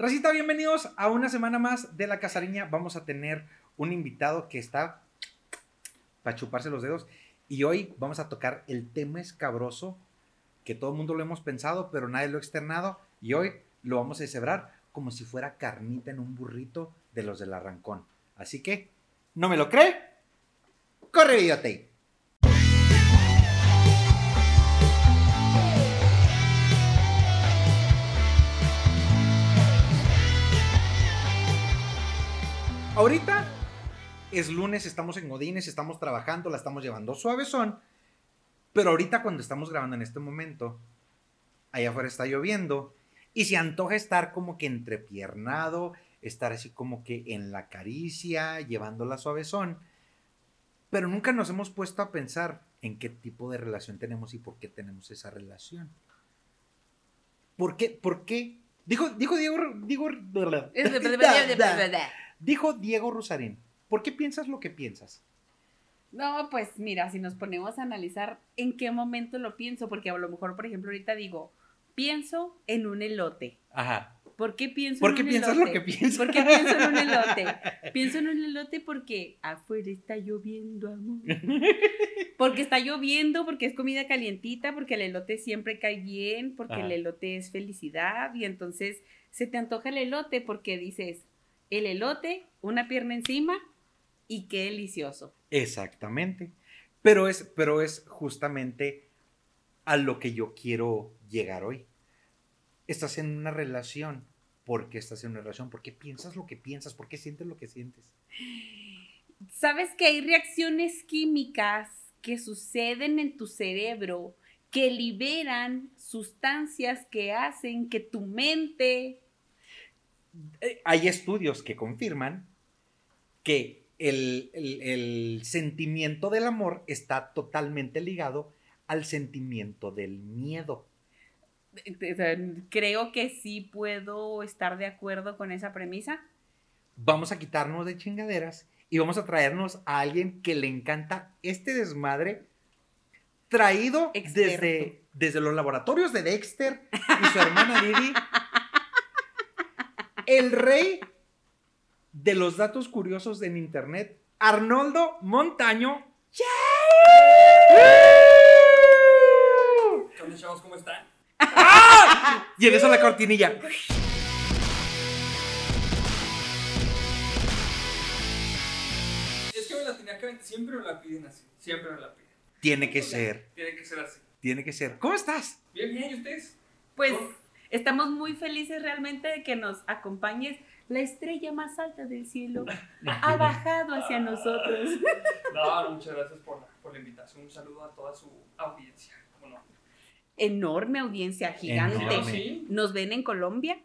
Racita, bienvenidos a una semana más de La Casariña. Vamos a tener un invitado que está para chuparse los dedos. Y hoy vamos a tocar el tema escabroso que todo el mundo lo hemos pensado, pero nadie lo ha externado. Y hoy lo vamos a cebrar como si fuera carnita en un burrito de los del arrancón. Así que, ¿no me lo cree? ¡Corre, videotape! Ahorita es lunes, estamos en Godines, estamos trabajando, la estamos llevando suavezón. Pero ahorita cuando estamos grabando en este momento, allá afuera está lloviendo y se antoja estar como que entrepiernado, estar así como que en la caricia, llevando la suavezón. Pero nunca nos hemos puesto a pensar en qué tipo de relación tenemos y por qué tenemos esa relación. ¿Por qué? ¿Por qué? Dijo, dijo Diego, digo, Dijo Diego Rosarín, ¿por qué piensas lo que piensas? No, pues mira, si nos ponemos a analizar en qué momento lo pienso, porque a lo mejor, por ejemplo, ahorita digo, pienso en un elote. Ajá. ¿Por qué pienso ¿Por qué piensas lo que piensas? ¿Por qué pienso en un elote? Pienso en un elote porque afuera está lloviendo, amor. Porque está lloviendo, porque es comida calientita, porque el elote siempre cae bien, porque el elote es felicidad y entonces se te antoja el elote porque dices, el elote, una pierna encima y qué delicioso. Exactamente. Pero es, pero es justamente a lo que yo quiero llegar hoy. Estás en una relación. ¿Por qué estás en una relación? ¿Por qué piensas lo que piensas? ¿Por qué sientes lo que sientes? Sabes que hay reacciones químicas que suceden en tu cerebro que liberan sustancias que hacen que tu mente hay estudios que confirman que el, sentimiento del amor está totalmente ligado al sentimiento del miedo. Creo que sí puedo estar de acuerdo con esa premisa. Vamos a quitarnos de chingaderas y vamos a traernos a alguien que le encanta este desmadre traído desde, desde los laboratorios de Dexter y su hermana Didi el rey de los datos curiosos en internet, Arnoldo Montaño. ¿Qué onda, chavos? ¿Cómo están? ¡Ah! Y en eso la cortinilla. Es que me la tenía que Siempre me la piden así. Siempre me la piden. Tiene que ser. Tiene que ser así. Tiene que ser. ¿Cómo estás? Bien, bien. ¿Y ustedes? Pues. Estamos muy felices realmente de que nos acompañes. La estrella más alta del cielo ha bajado hacia nosotros. No, muchas gracias por la, invitación. Un saludo a toda su audiencia. Enorme audiencia, gigante. ¿Nos ven en Colombia?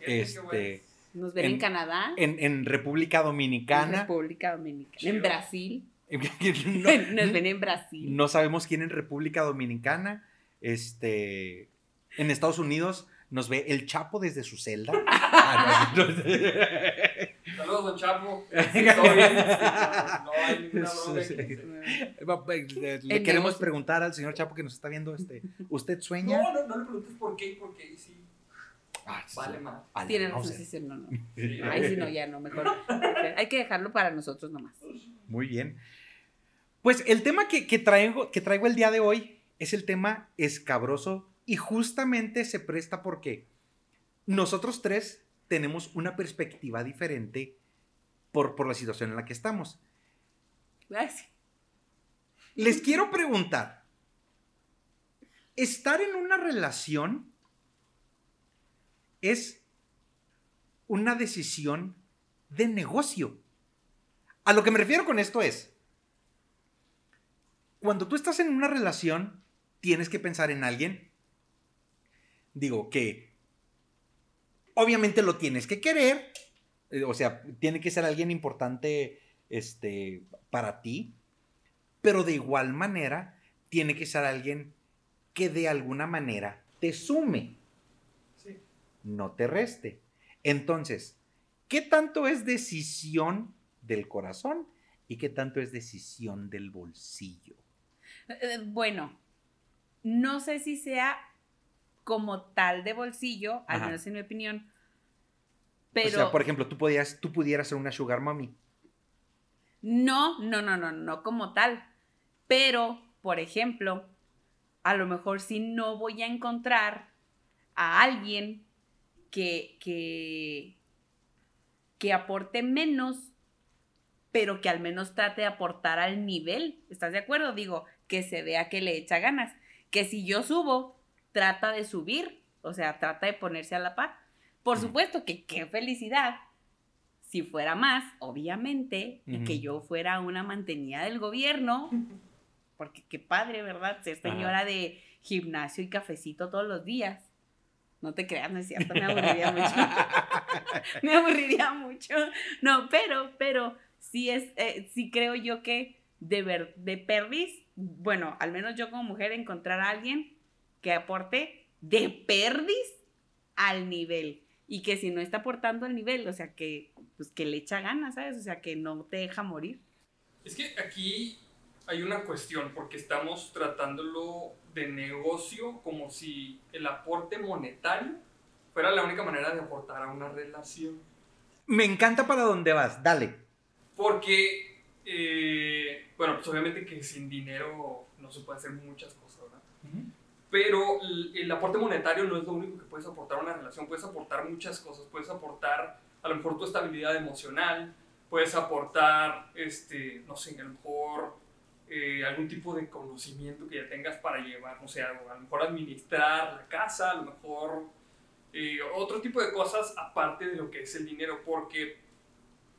Este, ¿Nos ven en, Canadá? En, República Dominicana. En República Dominicana. En Brasil. Nos ven en Brasil. No sabemos quién en República Dominicana. Este en Estados Unidos nos ve el Chapo desde su celda. Ah, Saludos, don Chapo. No hay ninguna Le queremos preguntar al señor Chapo que nos está viendo, este, ¿usted sueña? No, no, no le preguntes por qué, porque sí. Ah, vale más. Tiene razón, sí, no, no. Ay, si no, ya no, mejor. Hay que dejarlo para nosotros nomás. Muy bien. Pues el tema que, que, traigo, que traigo el día de hoy es el tema escabroso y justamente se presta porque nosotros tres tenemos una perspectiva diferente por, por la situación en la que estamos. Gracias. Les quiero preguntar, ¿estar en una relación es una decisión de negocio? A lo que me refiero con esto es, cuando tú estás en una relación, tienes que pensar en alguien digo que obviamente lo tienes que querer, eh, o sea, tiene que ser alguien importante este, para ti, pero de igual manera tiene que ser alguien que de alguna manera te sume, no te reste. Entonces, ¿qué tanto es decisión del corazón y qué tanto es decisión del bolsillo? Eh, bueno, no sé si sea como tal de bolsillo, al menos en mi opinión, Pero O sea, por ejemplo, tú, podías, tú pudieras ser una sugar mommy. no, no, no, no, no como tal. Pero, por ejemplo, a lo mejor sí no voy a encontrar a alguien que, que, que aporte menos, pero que al menos trate de aportar al nivel. ¿Estás de acuerdo? Digo, que se vea que le echa ganas. Que si yo subo, trata de subir, o sea, trata de ponerse a la par. Por supuesto que qué felicidad si fuera más, obviamente, y que yo fuera una mantenida del gobierno, porque qué padre, ¿verdad? Ser Ajá. señora de gimnasio y cafecito todos los días. No te creas, no es cierto, me aburriría mucho. me aburriría mucho. No, pero, pero sí es, eh, sí creo yo que de ver, de perdis, bueno, al menos yo como mujer encontrar a alguien que aporte de perdis al nivel. Y que si no está aportando al nivel, o sea, que, pues, que le echa ganas, ¿sabes? O sea, que no te deja morir. Es que aquí hay una cuestión, porque estamos tratándolo de negocio como si el aporte monetario fuera la única manera de aportar a una relación. Me encanta para dónde vas, dale. Porque, eh, bueno, pues obviamente que sin dinero no se puede hacer muchas cosas, ¿verdad? Pero el, aporte monetario no es lo único que puedes aportar a una relación, puedes aportar muchas cosas, puedes aportar a lo mejor tu estabilidad emocional, puedes aportar, este, no sé, a lo mejor eh, algún tipo de conocimiento que ya tengas para llevar, no sé, a lo mejor administrar la casa, a lo mejor eh, otro tipo de cosas aparte de lo que es el dinero, porque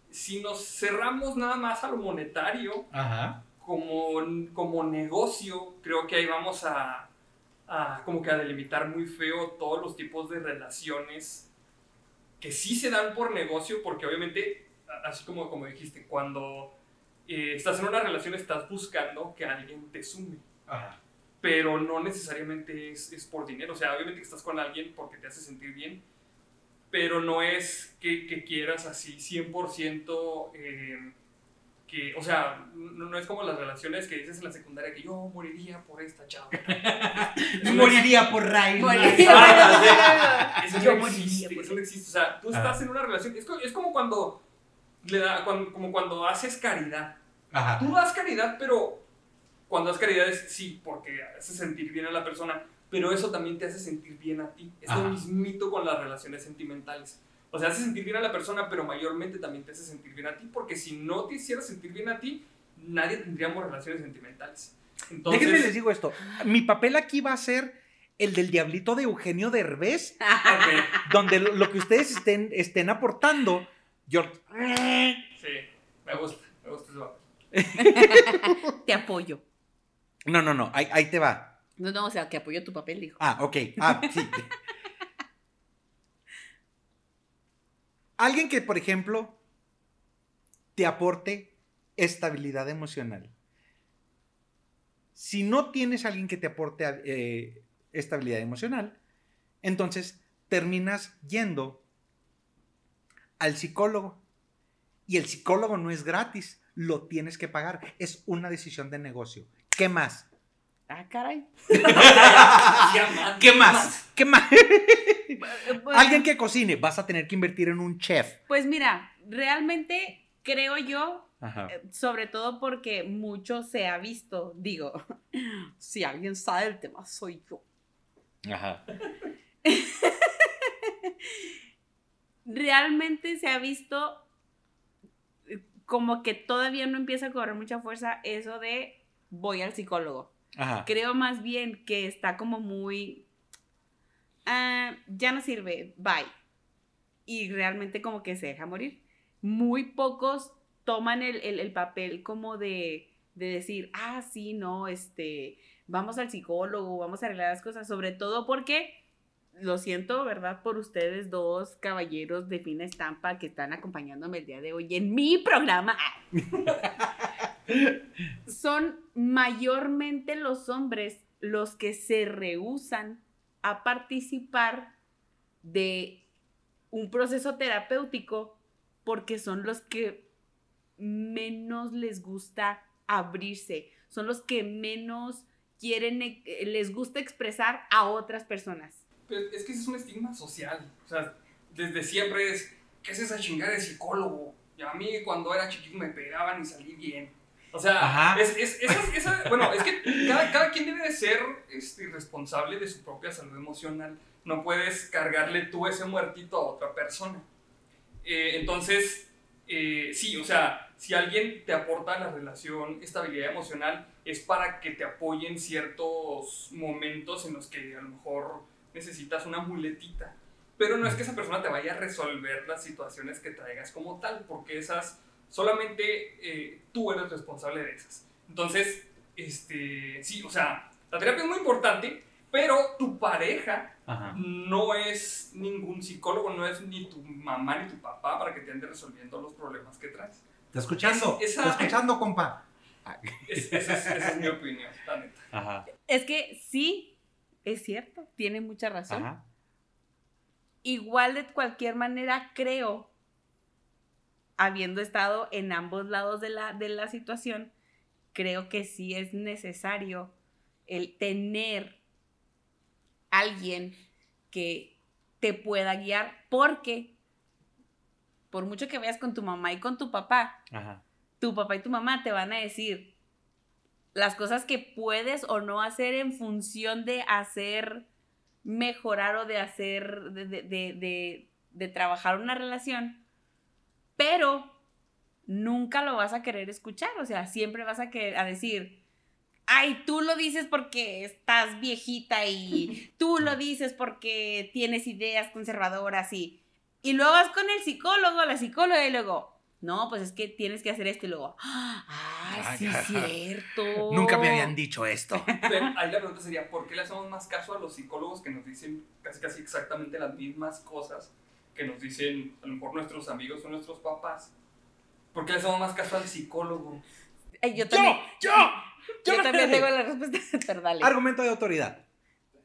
si nos cerramos nada más a lo monetario, Ajá. como, como negocio, creo que ahí vamos a, a como que a delimitar muy feo todos los tipos de relaciones que sí se dan por negocio, porque obviamente, así como, como dijiste, cuando eh, estás en una relación estás buscando que alguien te sume, Ajá. pero no necesariamente es, es por dinero, o sea, obviamente estás con alguien porque te hace sentir bien, pero no es que, que quieras así 100% eh, que, o sea, no, no es como las relaciones que dices en la secundaria que yo moriría por esta chava. Eso no Moriría por Ray. Ah, Eso Yo no moriría existe, por eso no existe. O sea, tú estás Ajá. en una relación. Es, es como cuando le da, cuando- como cuando haces caridad. Ajá. Tú das caridad, pero cuando das caridad es sí, porque hace sentir bien a la persona, pero eso también te hace sentir bien a ti. Es Ajá. lo mismito con las relaciones sentimentales. O sea, hace sentir bien a la persona, pero mayormente también te hace sentir bien a ti, porque si no te hiciera sentir bien a ti, nadie tendríamos relaciones sentimentales. Entonces, Déjenme les digo esto. Mi papel aquí va a ser el del diablito de Eugenio Derbez, ok, donde lo, lo que ustedes estén, estén aportando, yo... sí, me gusta, me gusta ese papel. Te apoyo. No, no, no, ahí, ahí te va. No, no, o sea, que apoyo tu papel, dijo. Ah, ok. Ah, sí. Alguien que, por ejemplo, te aporte estabilidad emocional. Si no tienes alguien que te aporte eh, estabilidad emocional, entonces terminas yendo al psicólogo. Y el psicólogo no es gratis, lo tienes que pagar. Es una decisión de negocio. ¿Qué más? Ah, caray. ¿Qué más? ¿Qué más? Pues- Alguien que cocine, vas a tener que invertir en un chef. Pues mira, realmente creo yo, Ajá. eh, sobre todo porque mucho se ha visto, digo, si alguien sabe el tema, soy yo. Ajá. Realmente se ha visto eh, como que todavía no empieza a cobrar mucha fuerza eso de voy al psicólogo. Ajá. Creo más bien que está como muy, ah, ya no sirve, bye. Y realmente como que se deja morir. Muy pocos toman el, el- el papel como de, de decir, ah, sí, no, este, vamos al psicólogo, vamos a arreglar las cosas, sobre todo porque, lo siento, ¿verdad? Por ustedes dos caballeros de fina estampa que están acompañándome el día de hoy en mi programa. Son mayormente los hombres los que se rehusan a participar de un proceso terapéutico porque son los que menos les gusta abrirse, son los que menos quieren, eh, les gusta expresar a otras personas. Pero es que ese es un estigma social. O sea, desde siempre es, ¿qué es esa chingada de psicólogo? Y a mí cuando era chiquito me pegaban y salí bien. O sea, Ajá. es, es, esa- esa- bueno, es que cada, cada quien debe de ser este, responsable de su propia salud emocional. No puedes cargarle tú ese muertito a otra persona. Eh, entonces, eh, sí, o sea, si alguien te aporta a la relación estabilidad emocional, es para que te apoyen ciertos momentos en los que a lo mejor necesitas una muletita. Pero no es que esa persona te vaya a resolver las situaciones que traigas como tal, porque esas solamente eh, tú eres responsable de esas. Entonces, este, sí, o sea, la terapia es muy importante, pero tu pareja Ajá. no es ningún psicólogo, no es ni tu mamá ni tu papá para que te ande resolviendo los problemas que traes. ¿Está escuchando? Es- esa- ¿Está escuchando, compa? Es- esa, es, esa es mi opinión, la neta. Ajá. Es que sí, es cierto, tiene mucha razón. Ajá. Igual de cualquier manera creo, habiendo estado en ambos lados de la, de la situación, creo que sí es necesario el tener alguien que te pueda guiar, porque por mucho que vayas con tu mamá y con tu papá, Ajá. tu papá y tu mamá te van a decir las cosas que puedes o no hacer en función de hacer mejorar o de hacer, de, de- de- de- de trabajar una relación, pero nunca lo vas a querer escuchar, o sea, siempre vas a, querer, a decir, ay, tú lo dices porque estás viejita y tú lo dices porque tienes ideas conservadoras y... Y luego vas con el psicólogo, la psicóloga y luego, no, pues es que tienes que hacer esto y luego, ah, sí, es cierto. Nunca me habían dicho esto. Pero ahí la pregunta sería, ¿por qué le hacemos más caso a los psicólogos que nos dicen casi casi exactamente las mismas cosas que nos dicen a lo mejor nuestros amigos o nuestros papás? ¿Por qué le hacemos más caso al psicólogo? Ay, yo también, yo, yo, yo también me- tengo la respuesta, pero dale. Argumento de autoridad.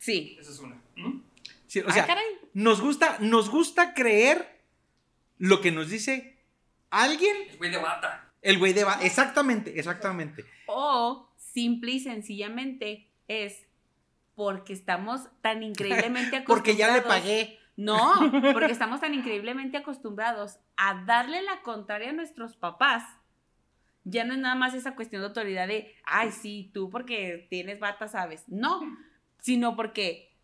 Sí. Esa es una. ¿Mm? Sí, o ah, sea, caray. nos gusta, nos gusta creer lo que nos dice alguien, El güey de bata. el güey de... va- Exactamente, exactamente. O simple y sencillamente es porque estamos tan increíblemente acostumbrados. Porque ya le pagué. No, porque estamos tan increíblemente acostumbrados a darle la contraria a nuestros papás. Ya no es nada más esa cuestión de autoridad de, ay, sí, tú porque tienes bata, sabes. No, sino porque,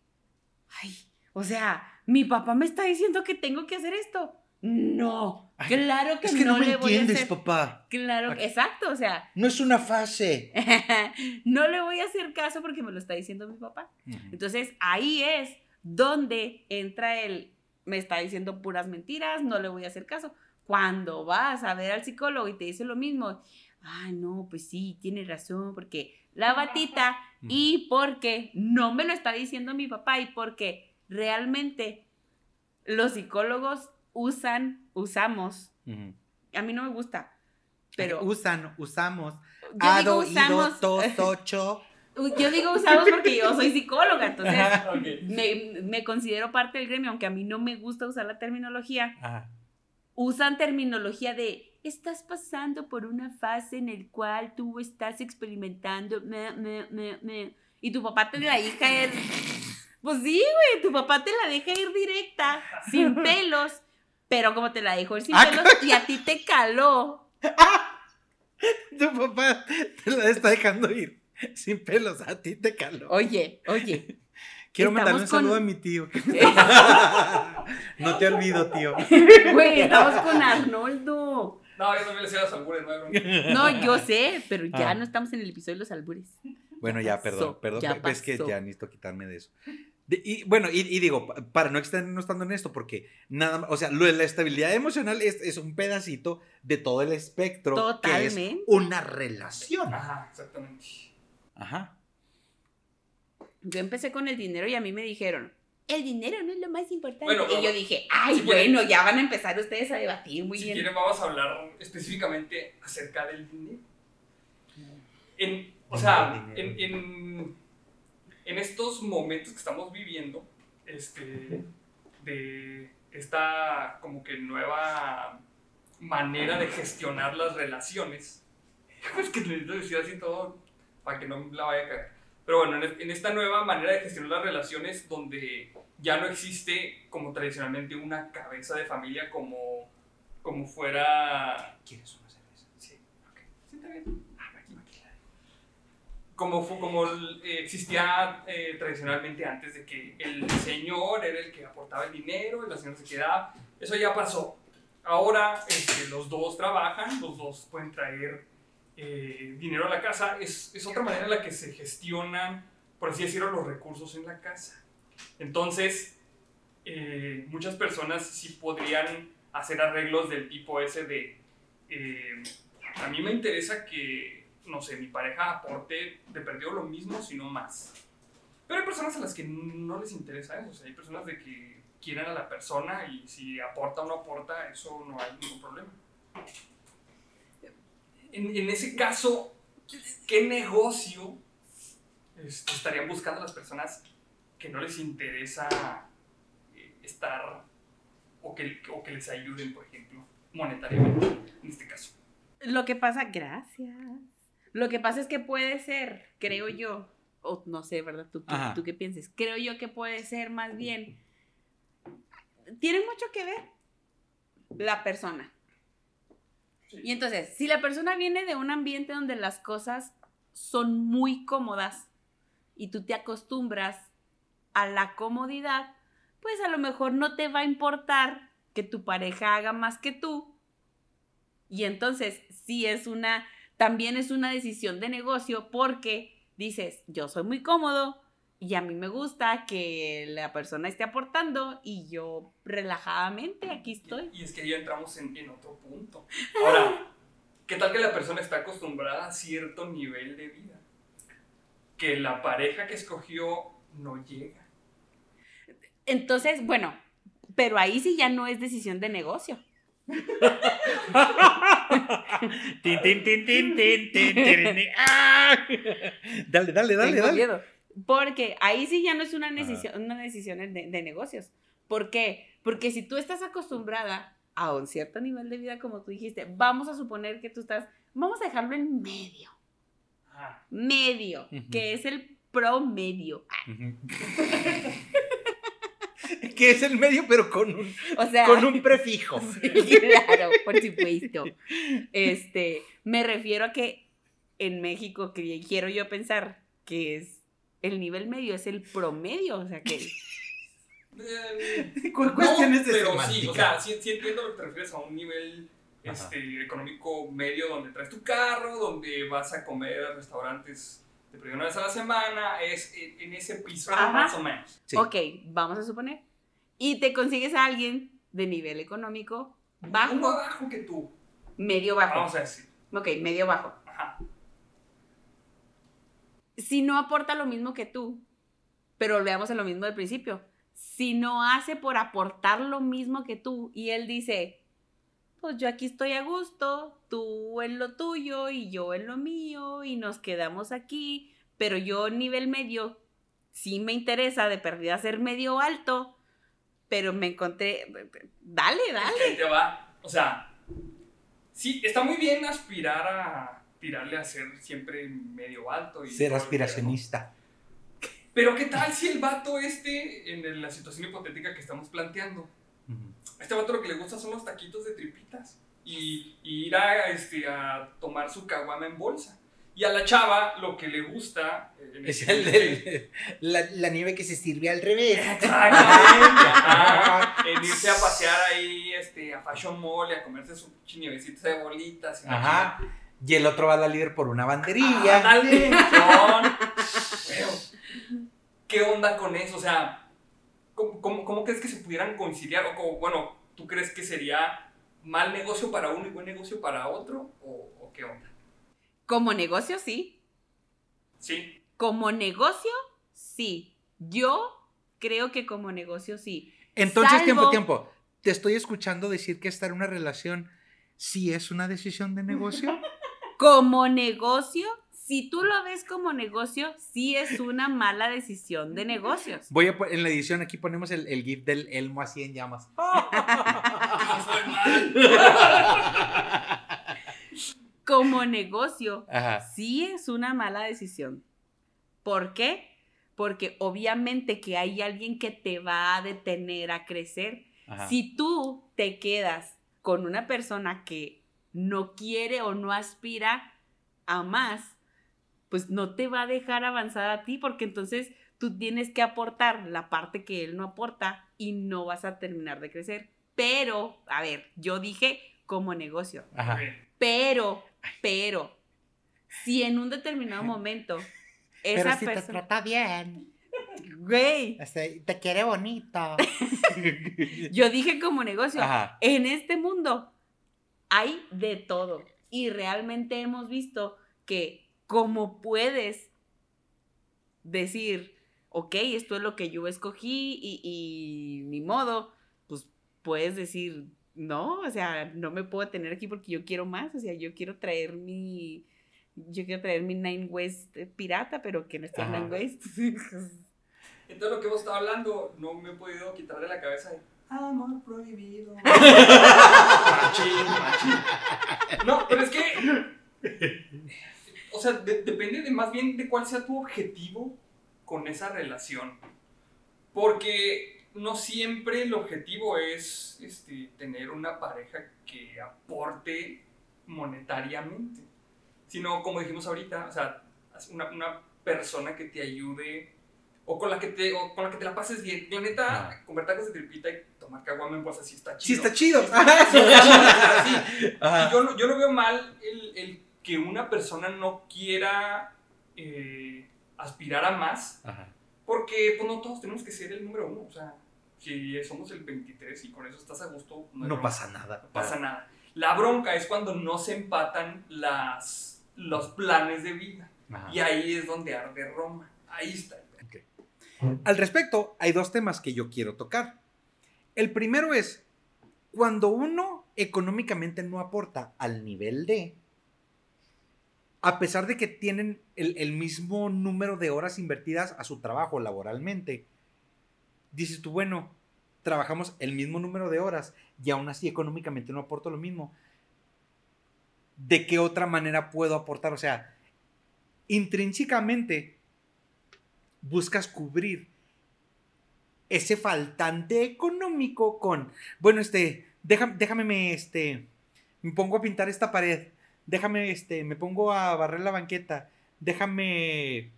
ay, o sea, mi papá me está diciendo que tengo que hacer esto. No, Ay, claro que, Es que no, me le voy a entiendes, hacer. papá. Claro, exacto, o sea, No es una fase. no le voy a hacer caso porque me lo está diciendo mi papá. Entonces ahí es donde entra el, me está diciendo puras mentiras, no le voy a hacer caso. Cuando vas a ver al psicólogo y te dice lo mismo, ah, no, pues sí, tiene razón, porque la batita y porque no me lo está diciendo mi papá y porque realmente los psicólogos usan, usamos, a mí no me gusta, pero Usan, usamos. yo digo Ado, usamos, ido, tos, tocho. Yo digo usamos porque yo soy psicóloga, entonces me, me considero parte del gremio, aunque a mí no me gusta usar la terminología, Ajá. usan terminología de estás pasando por una fase en el cual tú estás experimentando me, me, me, me", y tu papá te la deja caer pues sí güey tu papá te la deja ir directa sin pelos pero como te la dejó ir sin Ah, pelos y a ti te caló. Tu papá te la está dejando ir. Sin pelos, a ti te caló. oye oye Quiero mandarle un saludo con- a mi tío. no te olvido, tío. güey estamos con Arnoldo No, yo también le decía las albures, no no yo sé pero ya Ah. no estamos en el episodio de los albures Bueno, ya, perdón, pasó, perdón. ya Es que ya necesito quitarme de eso. De- y bueno, y, y digo, pa- para no estar no estando en esto, porque nada más, o sea, lo de la estabilidad emocional es, es un pedacito de todo el espectro que Totalmente. es una relación. Ajá, exactamente. Ajá. Yo empecé con el dinero y a mí me dijeron, el dinero no es lo más importante. Bueno, y yo dije, ay, si quieren- bueno, ya van a empezar ustedes a debatir muy si bien. quieren vamos a hablar específicamente acerca del dinero. En, o sea, en, en, en estos momentos que estamos viviendo, este, de esta como que nueva manera de gestionar las relaciones, es que necesito decir así todo para que no la vaya a caer. Pero bueno, en, es- en esta nueva manera de gestionar las relaciones donde ya no existe como tradicionalmente una cabeza de familia como, como fuera... ¿Quieres una cerveza? Sí, ok. Sí, está bien. Ah, aquí, aquí. Como, como eh, existía eh, tradicionalmente antes de que el señor era el que aportaba el dinero y la señora se quedaba. Eso ya pasó. Ahora este, los dos trabajan, los dos pueden traer eh, dinero a la casa. Es, es otra manera en la que se gestionan, por así decirlo, los recursos en la casa. Entonces, eh, muchas personas sí podrían hacer arreglos del tipo ese de, eh, a mí me interesa que, no sé, mi pareja aporte de perdido lo mismo, sino más. Pero hay personas a las que no les interesa eso, o sea, hay personas de que quieren a la persona y si aporta o no aporta, eso no hay ningún problema. En, en ese caso, ¿qué negocio este, estarían buscando las personas que no les interesa eh, estar o que, o que les ayuden, por ejemplo, monetariamente, en este caso? Lo que pasa, gracias. Lo que pasa es que puede ser, creo yo, o no sé, ¿verdad? ¿Tú, qué- Ajá. tú qué pienses? Creo yo que puede ser más bien. Tiene mucho que ver la persona. Y entonces, si la persona viene de un ambiente donde las cosas son muy cómodas y tú te acostumbras a la comodidad, pues a lo mejor no te va a importar que tu pareja haga más que tú. Y entonces, sí es una, también es una decisión de negocio porque dices, yo soy muy cómodo y a mí me gusta que la persona esté aportando y yo relajadamente aquí estoy. Y, y es que ahí entramos en, en otro punto. Ahora, ¿qué tal que la persona está acostumbrada a cierto nivel de vida? Que la pareja que escogió no llega. Entonces, bueno, pero ahí sí ya no es decisión de negocio. Tin, tin, tin, tin, tin, tin, tin, tin. ¡Ah! Dale, dale, dale, Tengo dale. miedo. Porque ahí sí ya no es una decisión, una decisión de, de negocios. ¿Por qué? Porque si tú estás acostumbrada a un cierto nivel de vida, como tú dijiste, vamos a suponer que tú estás, vamos a dejarlo en medio, Ah, medio, que es el promedio. Que es el medio, pero con un, O sea, con un prefijo. Sí, claro, por supuesto. Este, me refiero a que en México, que quiero yo pensar que es el nivel medio, es el promedio, o sea que eh, Cu- Cuestiones de pero sí, o sea, sí, sí entiendo lo que te refieres a un nivel este, económico medio donde traes tu carro, donde vas a comer a restaurantes de primera una vez a la semana, es en, en ese piso Ajá. más o menos. Sí. Ok, vamos a suponer. Y te consigues a alguien de nivel económico bajo, bajo que tú, medio bajo. vamos a decir. Ok, medio bajo. Si no aporta lo mismo que tú, pero volvemos a lo mismo del principio. Si no hace por aportar lo mismo que tú y él dice, pues yo aquí estoy a gusto, tú en lo tuyo y yo en lo mío y nos quedamos aquí, pero yo nivel medio sí me interesa de perdida ser medio alto, pero me encontré, dale, dale. te va. O sea, sí, está muy bien aspirar a tirarle a ser siempre medio alto. Y Ser el aspiracionista. Pero ¿qué tal si el vato este, en la situación hipotética que estamos planteando, Ujú. a este vato lo que le gusta son los taquitos de tripitas y, y ir a, este, a tomar su caguama en bolsa? Y a la chava lo que le gusta... eh, en Es este- el del- la, la nieve que se sirve al revés. Exactamente. En irse a pasear ahí este, a Fashion Mall y a comerse su nievecita de bolitas. Ajá. Y el otro va a la líder por una Ah, banderilla. dale, John. Pero, ¿qué onda con eso? O sea, ¿cómo, cómo, cómo crees que se pudieran conciliar? O como, bueno, ¿tú crees que sería mal negocio para uno y buen negocio para otro? ¿O, o qué onda? Como negocio, sí. Sí. Como negocio, sí. Yo creo que como negocio, sí. Entonces, Salvo- tiempo, tiempo. Te estoy escuchando decir que estar en una relación sí es una decisión de negocio. Como negocio, si tú lo ves como negocio, sí es una mala decisión de negocios. Voy a en la edición aquí ponemos el, el gif del Elmo así en llamas. No fue mal. Como negocio, Ajá. sí es una mala decisión. ¿Por qué? porque obviamente que hay alguien que te va a detener a crecer. Ajá. Si tú te quedas con una persona que no quiere o no aspira a más, pues no te va a dejar avanzar a ti porque entonces tú tienes que aportar la parte que él no aporta y no vas a terminar de crecer. Pero, a ver, yo dije como negocio, Ajá. Pero, pero, si en un determinado momento esa Pero si te persona... trata bien, Güey, te quiere bonito. yo dije como negocio. Ajá. En este mundo hay de todo y realmente hemos visto que como puedes decir, ok, esto es lo que yo escogí y, y ni modo, pues puedes decir, no, o sea, no me puedo tener aquí porque yo quiero más, o sea, yo quiero traer mi, yo quiero traer mi Nine West pirata, pero que no esté. Nine West. Entonces lo que hemos estado hablando no me he podido quitar de la cabeza de amor prohibido. machín, machín. No, pero es que o sea, de- depende de más bien de cuál sea tu objetivo con esa relación. Porque no siempre el objetivo es este, tener una pareja que aporte monetariamente, sino como dijimos ahorita, o sea, una, una persona que te ayude o con la que te, o con la que te la pases bien. La neta, comer tacos de tripita y tomar caguamen, pues así está Sí, chido. está chido. Sí, está chido, sí. Ajá. Y yo, no- yo no veo mal el, el que una persona no quiera eh, aspirar a más, Ajá. porque pues no todos tenemos que ser el número uno. O sea, si somos el 23 y con eso estás a gusto, No pasa nada. No pasa nada. La bronca es cuando no se empatan las, los planes de vida. Ajá. Y ahí es donde arde Roma. Ahí está. pedo. Al respecto, hay dos temas que yo quiero tocar. El primero es, cuando uno económicamente no aporta al nivel de, a pesar de que tienen el, el mismo número de horas invertidas a su trabajo laboralmente, dices tú, bueno, trabajamos el mismo número de horas y aún así económicamente no aporto lo mismo. ¿De qué otra manera puedo aportar? O sea, intrínsecamente buscas cubrir ese faltante económico con, bueno, este, déjame, déjame, me, este, me pongo a pintar esta pared, déjame, este, me pongo a barrer la banqueta, déjame...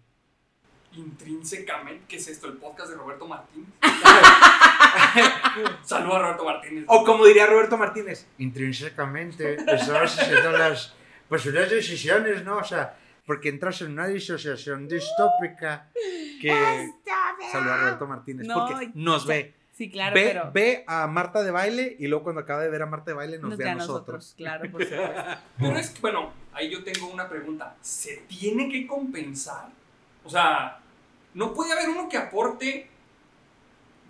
Intrínsecamente, ¿qué es esto? El podcast de Roberto Martínez. Saludos a Roberto Martínez. O como diría Roberto Martínez, Intrínsecamente, estamos haciendo las posibles decisiones, ¿no? O sea, porque entras en una disociación distópica que... saluda a Roberto Martínez, No, porque nos ve. Sí, claro, ve, pero ve a Marta de baile y luego cuando acaba de ver a Marta de baile nos, nos ve a nosotros. claro, por supuesto. Pero es que, bueno, ahí yo tengo una pregunta. ¿Se tiene que compensar? O sea, ¿no puede haber uno que aporte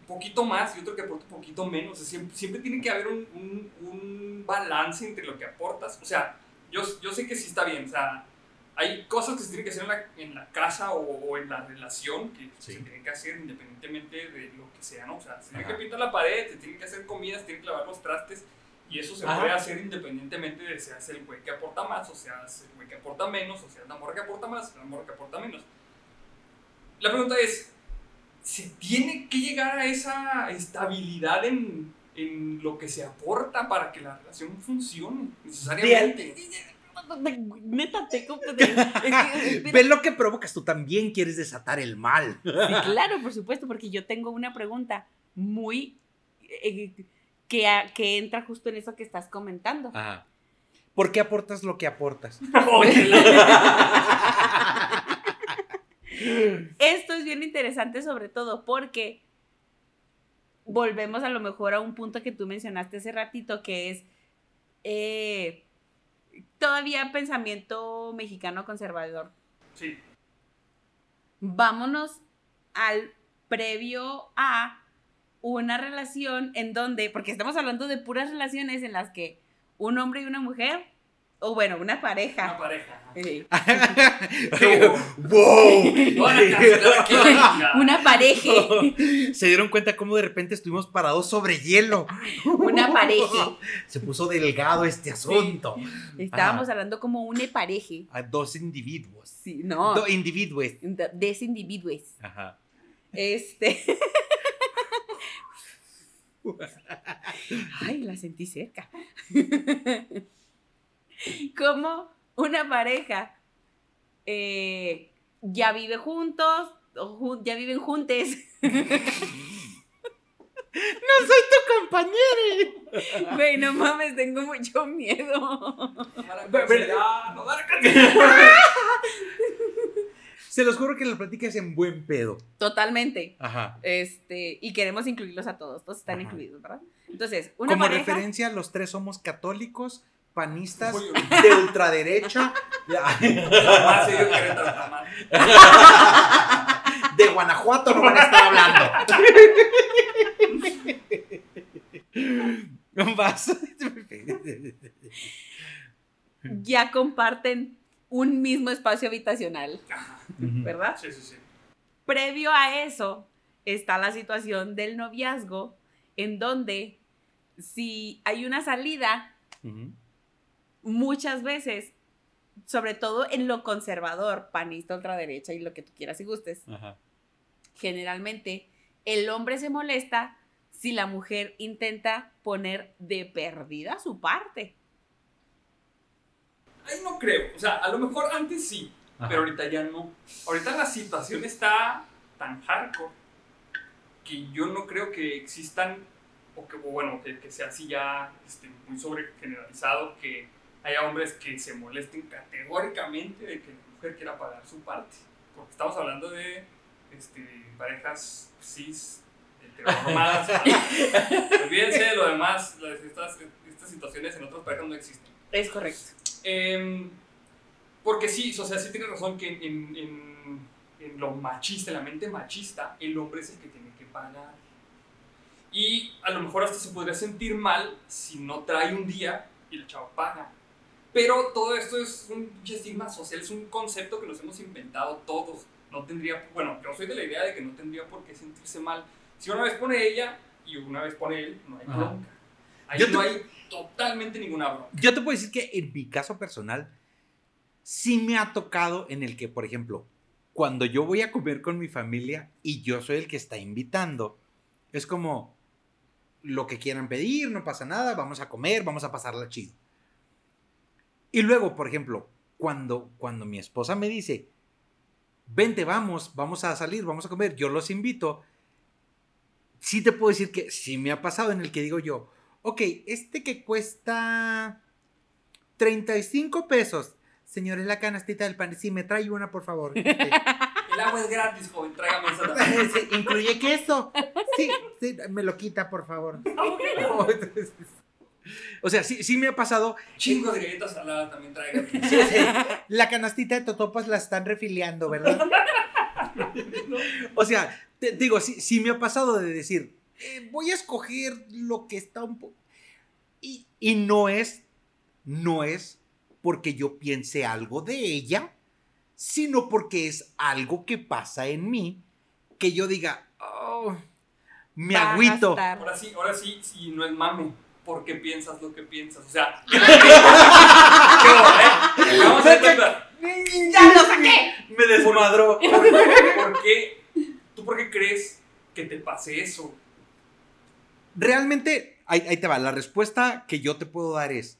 un poquito más y otro que aporte un poquito menos? O sea, siempre, siempre tiene que haber un, un- un balance entre lo que aportas. O sea, yo, yo sé que sí está bien. O sea, hay cosas que se tienen que hacer en la, en la casa o, o en la relación que Sí. se tienen que hacer independientemente de lo que sea, ¿no? O sea, se tiene que pintar la pared, se tiene que hacer comida, se tiene que lavar los trastes. Y eso se Ajá. puede hacer independientemente de seas el güey que aporta más, o seas el güey que aporta menos, o sea, la morra que aporta más, la morra que aporta menos. La pregunta es, ¿se tiene que llegar a esa estabilidad en, en lo que se aporta para que la relación funcione? Necesariamente. Neta, te compro de- es que- espera. Ve lo que provocas, tú también quieres desatar el mal. Sí, claro, por supuesto, porque yo tengo una pregunta muy eh, que, a- que entra justo en eso que estás comentando. Ajá. ¿Por qué aportas lo que aportas? Esto es bien interesante sobre todo porque volvemos a lo mejor a un punto que tú mencionaste hace ratito, que es eh, todavía pensamiento mexicano conservador. Sí, Vámonos al previo a una relación en donde, porque estamos hablando de puras relaciones en las que un hombre y una mujer, o bueno, una una pareja. pareja. eh, ¡Wow! Una pareja. Se dieron cuenta cómo de repente estuvimos parados sobre hielo. Una pareja. Se puso delgado este asunto. Estábamos Ajá. hablando como una pareja. A dos individuos. Sí, no. Dos individuos. Desindividuos. Ajá. Este. Ay, la sentí cerca. Como una pareja eh, ya vive juntos, o ya viven juntes. ¡No soy tu compañero! Güey, no mames, tengo mucho miedo. No. Se los juro que la plática es en buen pedo. Totalmente. Ajá. Este, y queremos incluirlos a todos, todos están Ajá. incluidos, ¿verdad? Entonces, una Como pareja. referencia, los tres somos católicos, panistas, de ultraderecha, Jamás he ido a Querétaro, jamás. de Guanajuato no van a estar hablando. Vas. ya comparten un mismo espacio habitacional, ¿verdad? Sí, sí, sí. Previo a eso está la situación del noviazgo, en donde si hay una salida, Ujú. Muchas veces, sobre todo en lo conservador, panista, ultraderecha y lo que tú quieras y gustes, Ajá. generalmente el hombre se molesta si la mujer intenta poner de perdida su parte. Ahí no creo. O sea, a lo mejor antes sí, Ajá. pero ahorita ya no. Ahorita la situación está tan hardcore que yo no creo que existan, o que, o bueno, que, que sea así ya este, muy sobre generalizado, que haya hombres que se molesten categóricamente de que la mujer quiera pagar su parte. Porque estamos hablando de este, parejas cis, heteronormadas. Olvídense de lo demás, las- estas, estas situaciones en otras parejas no existen. Es correcto. Em, porque sí, o sea, sí tienes razón que en, en- en- en lo machista, en la mente machista, el hombre es el que tiene que pagar. Y a lo mejor hasta se podría sentir mal si no trae un día y el chavo paga. Pero todo esto es un estigma social, es un concepto que nos hemos inventado todos. No tendría, bueno, yo soy de la idea de que no tendría por qué sentirse mal. Si una vez pone ella y una vez pone él, no hay Ajá. bronca. Ahí Yo te- no hay totalmente ninguna bronca. Yo te puedo decir que en mi caso personal, sí me ha tocado en el que, por ejemplo, cuando yo voy a comer con mi familia y yo soy el que está invitando, es como lo que quieran pedir, no pasa nada, vamos a comer, vamos a pasarla chido. Y luego, por ejemplo, cuando, cuando mi esposa me dice, vente, vamos, vamos a salir, vamos a comer, yo los invito, sí te puedo decir que sí me ha pasado en el que digo yo, ok, este que cuesta 35 pesos. Señores, la canastita del pan. Sí, me trae una, por favor. Este, El agua es gratis, joven, tráigame esa sí, ¿Incluye queso? Sí, sí, me lo quita, por favor. O sea, sí, sí me ha pasado. Chingo de galletas saladas también. Sí, sí, la canastita de totopas la están refiliando, ¿verdad? O sea, te digo, sí, sí me ha pasado de decir, eh, voy a escoger lo que está un poco... Y, y no es, no es porque yo piense algo de ella, sino porque es algo que pasa en mí, que yo diga, oh, me Va a agüito. Ahora sí, ahora sí, sí, no es mame. Porque piensas lo que piensas. O sea, ¿qué Vamos a intentar. ¡Ya lo saqué! Me desmadró. ¿Por qué? ¿Tú por qué crees que te pase eso? Realmente, ahí, ahí te va. La respuesta que yo te puedo dar es,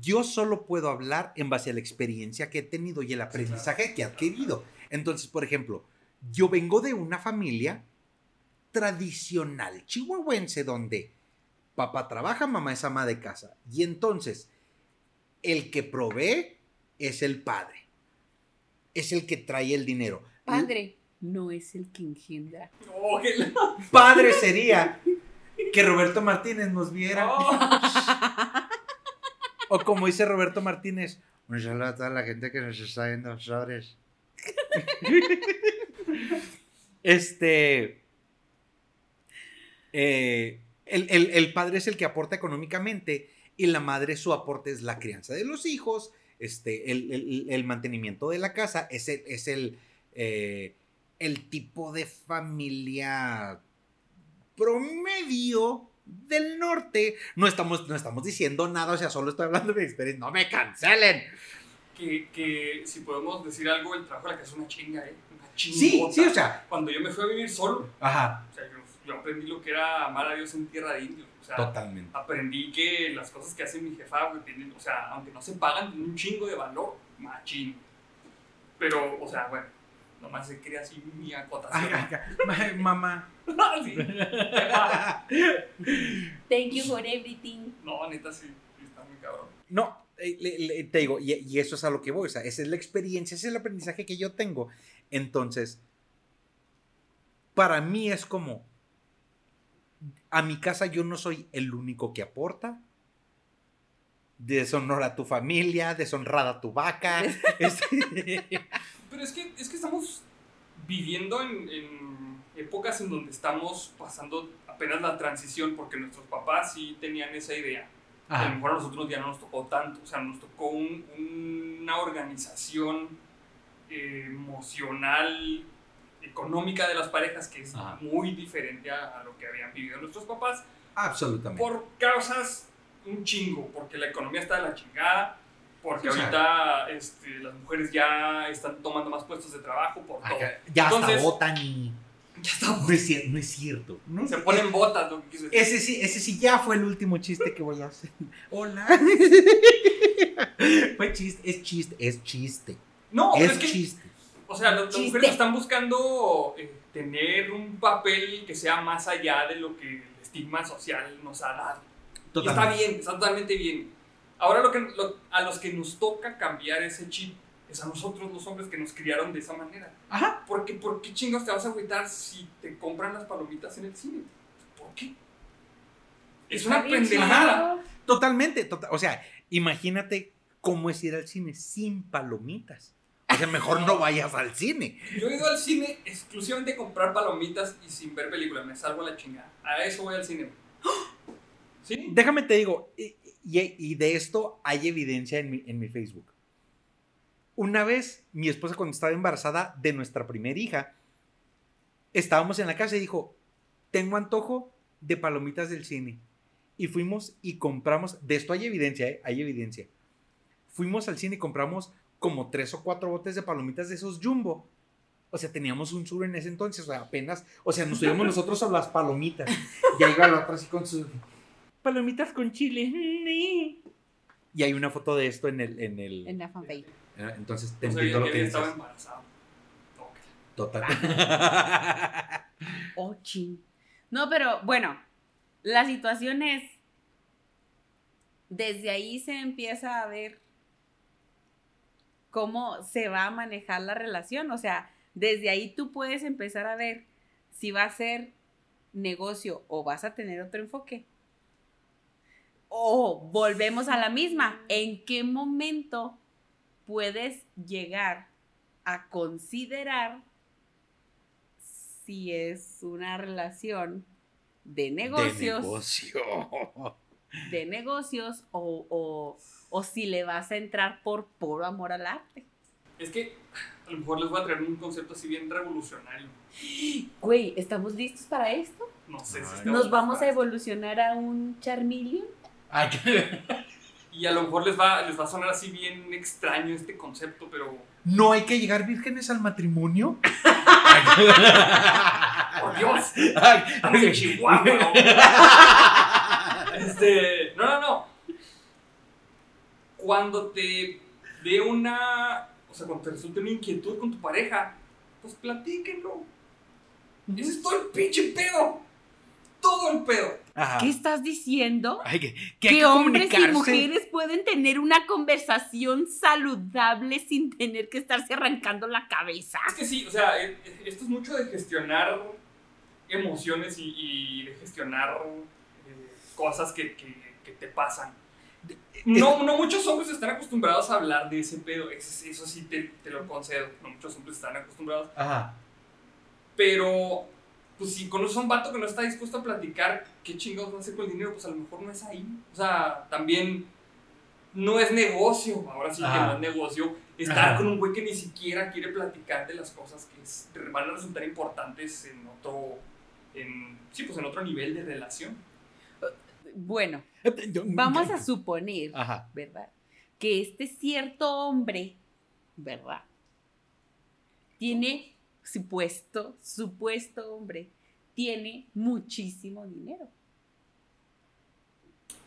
yo solo puedo hablar en base a la experiencia que he tenido y el aprendizaje que he adquirido. Entonces, por ejemplo, yo vengo de una familia tradicional chihuahuense donde papá trabaja, mamá es ama de casa. Y entonces, el que provee es el padre. Es el que trae el dinero. Padre, no es el que engendra. Oh, que la- Padre sería que Roberto Martínez nos viera. Oh. O como dice Roberto Martínez, Un saludo a toda la gente que nos está viendo sobres. este. eh, el, el- el padre es el que aporta económicamente y la madre su aporte es la crianza de los hijos, este, el, el- el mantenimiento de la casa, es el, es el, eh, el tipo de familia promedio del norte. No estamos, no estamos diciendo nada, o sea, solo estoy hablando de mi experiencia. No me cancelen. que, que si podemos decir algo, el trabajo de la casa es una chinga, ¿eh? Una chingota. Sí, sí, o sea. Cuando yo me fui a vivir solo, Ajá. o sea, yo, yo aprendí lo que era amar a Dios en tierra de indios. O sea, Totalmente. aprendí que las cosas que hace mi jefa, güey, tienen, o sea, aunque no se pagan, tienen un chingo de valor, machín. Pero, o sea, bueno, nomás se crea así mi acotación. Ay, Mamá. Sí. Jefa. Thank you for everything. No, neta, sí, sí está muy cabrón. No, eh, le- le- te digo, y, y eso es a lo que voy, o sea, esa es la experiencia, ese es el aprendizaje que yo tengo. Entonces, para mí es como, a mi casa yo no soy el único que aporta. Deshonora tu familia, deshonrada tu vaca. este- Pero es que, es que estamos viviendo en, en épocas en donde estamos pasando apenas la transición, porque nuestros papás sí tenían esa idea. A lo mejor a nosotros ya no nos tocó tanto, o sea, nos tocó un- una organización eh, emocional, económica de las parejas que es Ajá. muy diferente a, a lo que habían vivido nuestros papás, Absolutamente. por causas un chingo, porque la economía está de la chingada, porque Sí, ahorita este, las mujeres ya están tomando más puestos de trabajo, por todo. Ya hasta Entonces- votan y... Ya está, No es, cier- no es cierto. No se es- ponen botas, lo que quiso decir. Ese sí, ese sí ya fue el último chiste que voy a hacer. Hola. fue chiste, es chiste, es chiste. No, pero es es que chiste. O sea, las, las Chiste. mujeres están buscando eh, tener un papel que sea más allá de lo que el estigma social nos ha dado. Y está bien, está totalmente bien. Ahora lo que, lo- a los que nos toca cambiar ese chip es a nosotros los hombres que nos criaron de esa manera. Ajá. Porque, ¿por qué chingos te vas a agüitar si te compran las palomitas en el cine? ¿Por qué? Es una pendejada. Totalmente. tota- o sea, imagínate cómo es ir al cine sin palomitas. Mejor no vayas al cine. Yo he ido al cine exclusivamente a comprar palomitas y sin ver películas. Me salgo a la chingada. A eso voy al cine. ¿Sí? Déjame te digo, y, y- y de esto hay evidencia en mi, en mi Facebook. Una vez, mi esposa cuando estaba embarazada de nuestra primera hija, estábamos en la casa y dijo, tengo antojo de palomitas del cine. Y fuimos y compramos, de esto hay evidencia, ¿eh? hay evidencia. Fuimos al cine y compramos como tres o cuatro botes de palomitas de esos jumbo. O sea, teníamos un sur en ese entonces, o sea, apenas, o sea, nos subimos nosotros a las palomitas. Y ahí va la otra así con sus palomitas con chile. Y hay una foto de esto en el, en el. En la fanpage. Eh, Entonces te entiendo lo que dices. Ok. Total. Oh, chin. No, pero bueno, la situación es. Desde ahí se empieza a ver cómo se va a manejar la relación. O sea, desde ahí tú puedes empezar a ver si va a ser negocio o vas a tener otro enfoque. O volvemos a la misma. ¿En qué momento puedes llegar a considerar si es una relación de negocios, De negocio. de negocios o, o- o si le vas a entrar por puro amor al arte. Es que a lo mejor les voy a traer un concepto así bien revolucionario. Güey, ¿estamos listos para esto? No sé si estamos ¿Nos vamos a evolucionar a un Charmeleon? Ay, qué- Y a lo mejor les va, les va a sonar así bien extraño este concepto, pero. ¿No hay que llegar vírgenes al matrimonio? ¡Por Dios! Ay, Chihuahua, ¿no? Este. No, no, no. Cuando te dé una. O sea, cuando te resulte una inquietud con tu pareja, pues platíquenlo. Ese es todo el pinche pedo. Todo el pedo. Ajá. ¿Qué estás diciendo? Ay, que, que hay Que que hombres y mujeres pueden tener una conversación saludable sin tener que estarse arrancando la cabeza. Es que sí, o sea, eh, eh, esto es mucho de gestionar emociones y, y de gestionar eh, cosas que, que- que te pasan. No, no muchos hombres están acostumbrados a hablar de ese pedo, eso, sí te, te lo concedo, no muchos hombres están acostumbrados, Ajá. pero pues si conoces a un vato que no está dispuesto a platicar qué chingados va a hacer con el dinero, pues a lo mejor no es ahí. O sea, también no es negocio, ahora sí que no es negocio, estar Ajá. con un güey que ni siquiera quiere platicar de las cosas que es- van a resultar importantes en otro, en, sí, pues en otro nivel de relación. Bueno, vamos a suponer, Ajá. ¿verdad? Que este cierto hombre, ¿verdad? Tiene supuesto, supuesto hombre tiene muchísimo dinero.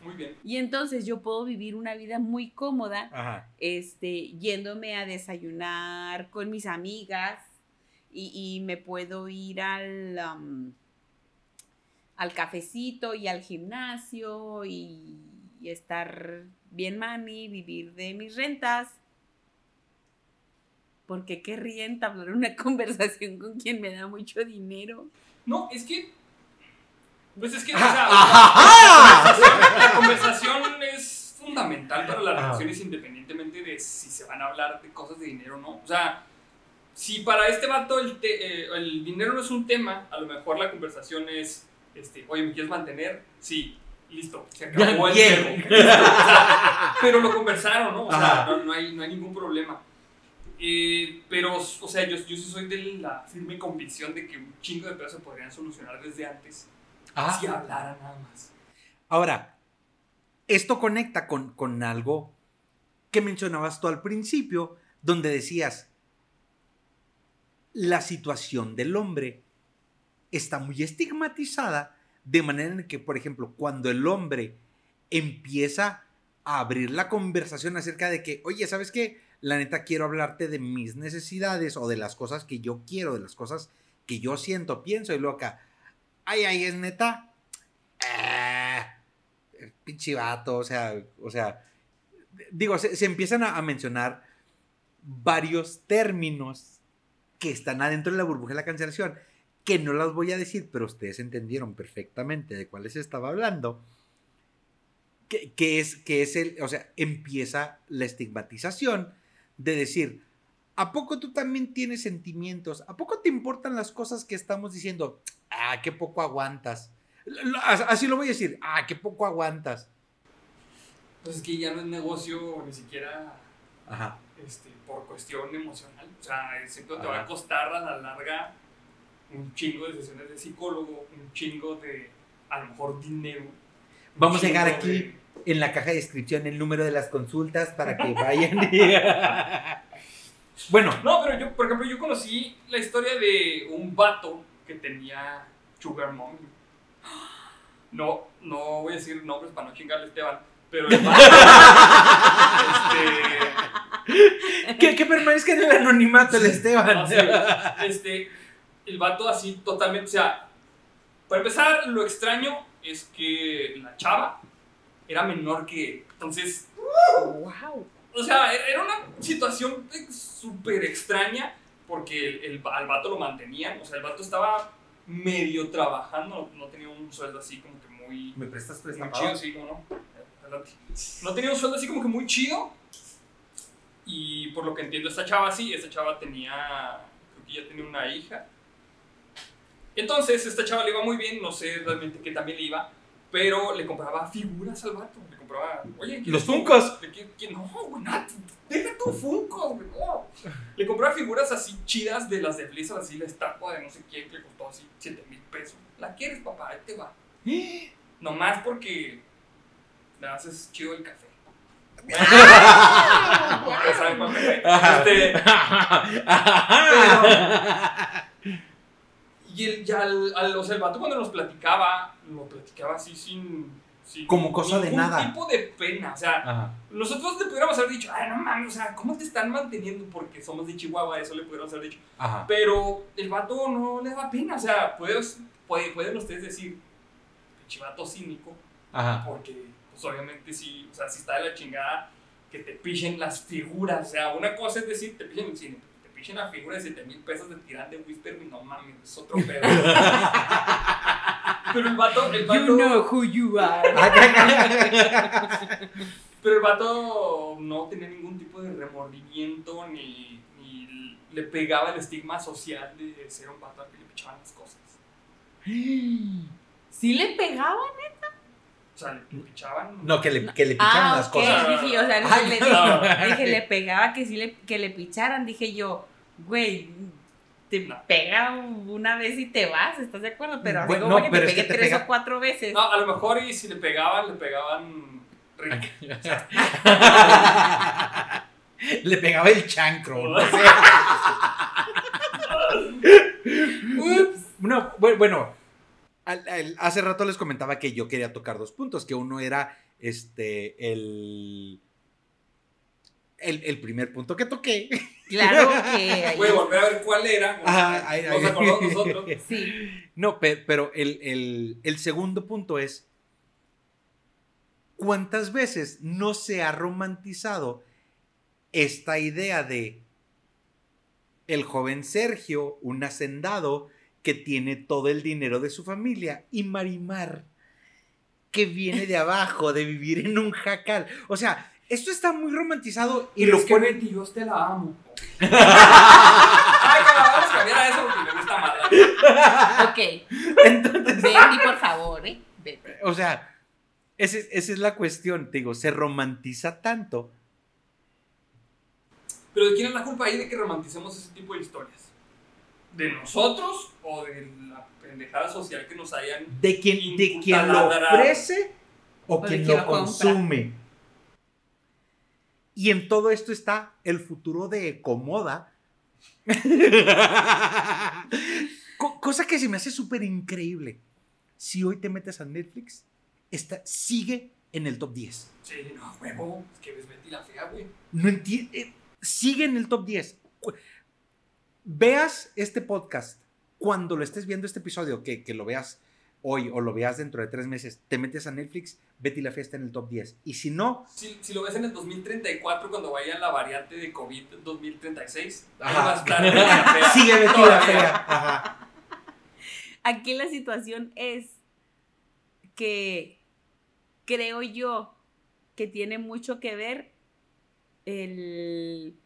Muy bien. Y entonces yo puedo vivir una vida muy cómoda, Ajá. este, yéndome a desayunar con mis amigas y, y me puedo ir al, al cafecito y al gimnasio y, y estar bien mami, vivir de mis rentas. ¿Por qué querría entablar una conversación con quien me da mucho dinero? No, es que. Pues es que, o Ah, la conversación es fundamental para las Ah. relaciones independientemente de si se van a hablar de cosas de dinero o no. O sea, si para este vato el, te- eh, el dinero no es un tema, a lo mejor la conversación es, este, oye, ¿me quieres mantener? Sí, listo, se acabó el tema. Pero lo conversaron, ¿no? O sea, no, no hay, no hay ningún problema. Eh, pero, o sea, yo, yo sí soy de la firme convicción de que un chingo de pedos se podrían solucionar desde antes Ah. si hablaran nada más. Ahora, esto conecta con, con algo que mencionabas tú al principio, donde decías, la situación del hombre está muy estigmatizada, de manera en que, por ejemplo, cuando el hombre empieza a abrir la conversación acerca de que, oye, ¿sabes qué? La neta quiero hablarte de mis necesidades o de las cosas que yo quiero, de las cosas que yo siento, pienso, y luego acá, ay, ay, es neta. Ah, pinche vato, o sea, o sea, digo, se, se empiezan a mencionar varios términos que están adentro de la burbuja de la cancelación, que no las voy a decir, pero ustedes entendieron perfectamente de cuáles estaba hablando. Que, que es, que es el, o sea, empieza la estigmatización de decir, ¿a poco tú también tienes sentimientos? ¿A poco te importan las cosas que estamos diciendo? Ah, qué poco aguantas. Así lo voy a decir, ah, qué poco aguantas. Pues es que ya no es negocio ni siquiera Ajá. este, por cuestión emocional. O sea, siempre te va a costar a la larga un chingo de sesiones de psicólogo, un chingo de, a lo mejor, dinero. Vamos a llegar chingo aquí de- en la caja de descripción el número de las consultas para que vayan. y- bueno, No, pero yo, por ejemplo, yo conocí la historia de un vato que tenía Sugar Mommy. No, no voy a decir nombres para no chingarle a Esteban, pero el vato, este, que, que permanezca en el anonimato el Esteban. Sí, este, el vato así totalmente, o sea, para empezar, lo extraño es que la chava era menor que él. Entonces, ¡Wow! o sea, era era una situación eh, súper extraña porque el, el, al vato lo mantenían, o sea, el vato estaba medio trabajando, no, tenía un sueldo así como que muy, ¿Me prestas tu muy chido, sí, ¿cómo no? Adelante. No tenía un sueldo así como que muy chido. Y por lo que entiendo, esta chava sí, esta chava tenía, creo que ya tenía una hija. Entonces, esta chava le iba muy bien, no sé realmente qué también le iba, pero le compraba figuras al vato. Le compraba, oye, ¿quieres Los Funkos. ¿De qué- qué- No, güey, deja tu Funko, güey, no. Le compraba figuras así chidas de las de Blizzard, así la estatua de no sé quién que le costó así 7 mil pesos. ¿La quieres, papá? Ahí te va. Nomás porque le haces chido el café. y el, ya al, al- o sea, el vato cuando nos platicaba, lo platicaba así sin. sin Como cosa de ningún nada. tipo de pena. O sea, Ajá. nosotros le pudiéramos haber dicho, ay, no mames, o sea, ¿cómo te están manteniendo? Porque somos de Chihuahua, eso le pudiéramos haber dicho. Ajá. Pero el vato no le da pena, o sea, puedes- puede- pueden ustedes decir, chivato cínico, Ajá. porque, pues obviamente, sí, o sea, si está de la chingada que te pichen las figuras, o sea, una cosa es decir, te pichen el cine, te pichen la figura de 7 mil pesos de tirán de Whisper, y no mames, es otro pedo. Pero el vato, el vato, You know who you are. pero el vato no tenía ningún tipo de remordimiento ni, ni le pegaba el estigma social de ser un vato al que le pichaban las cosas. ¿Sí le pegaban? O sea, le pichaban. No, que le, que le picharan Ah, las cosas. dije, o sea, no Ay, le no. dije, dije, le pegaba que sí le, que le picharan. Dije yo, güey, te No. pega una vez y te vas, ¿estás de acuerdo? Pero Bueno, no, que pero te es que pegue te tres pega- o cuatro veces. No, a lo mejor y si le pegaban, le pegaban rico. le pegaba el chancro. no sé. No, bu- bueno, hace rato les comentaba que yo quería tocar dos puntos, que uno era este, el, el, el primer punto que toqué. Claro que Voy a volver a ver cuál era. Ajá, ahí- Nos ahí. acordamos nosotros. Sí. No, pe- pero el, el- el segundo punto es, ¿cuántas veces no se ha romantizado esta idea de el joven Sergio, un hacendado que tiene todo el dinero de su familia, y Marimar, que viene de abajo, de vivir en un jacal? O sea, esto está muy romantizado y Y lo es que ponen... Betty, yo te la amo. Ay, cabrón, vamos a cambiar a eso porque me gusta más. Ok. Entonces, Betty, por favor, ¿eh? O sea, ese- esa es la cuestión, te digo, se romantiza tanto. Pero ¿de quién es la culpa ahí de que romanticemos ese tipo de historias? ¿De nosotros o de la pendejada social que nos hayan De quien, de quien lo ofrece o quien quien lo consume. Y en todo esto está el futuro de Comoda. Co- cosa que se me hace súper increíble. Si hoy te metes a Netflix, está, sigue en el top 10. Sí, no, huevo. Es que ves Betty la fea, güey. No entiende. Sigue en el top 10. Cu- Veas este podcast cuando lo estés viendo este episodio, que, que lo veas hoy o lo veas dentro de tres meses, te metes a Netflix, Betty la Fiesta en el top 10. Y si no, Si, si lo ves en el 2034, cuando vaya la variante de COVID 2036, ahí va a estar Betty la fea. sigue Betty la. Fea. Ajá. Aquí la situación es que creo yo que tiene mucho que ver el,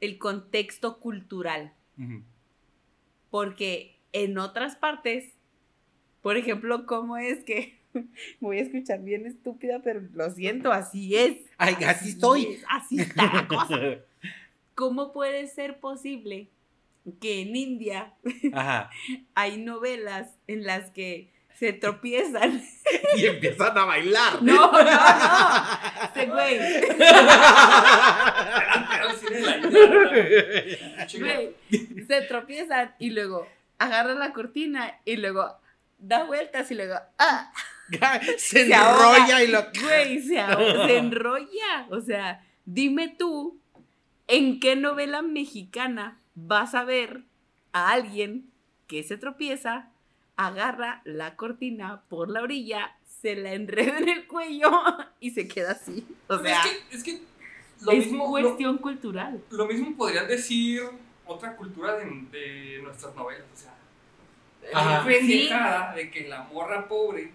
el contexto cultural. Porque en otras partes, por ejemplo, ¿cómo es que voy a escuchar bien estúpida, pero lo siento, así es? Ay, así estoy. es, así está la cosa. ¿Cómo puede ser posible que en India Ajá. hay novelas en las que se tropiezan? Y empiezan a bailar. No, no, no. Güey, Chinga. güey, se tropiezan y luego agarran la cortina y luego da vueltas y luego, ah, Se Se ahoga. enrolla y lo. güey, se, ahoga, se enrolla. O sea, dime tú, ¿en qué novela mexicana vas a ver a alguien que se tropieza, agarra la cortina por la orilla, se la enreda en el cuello y se queda así? O sea, es que, es que lo, es mismo, lo, cuestión cultural. lo mismo podrían decir otra cultura de, de nuestras novelas. O sea. La pendejada de que la morra pobre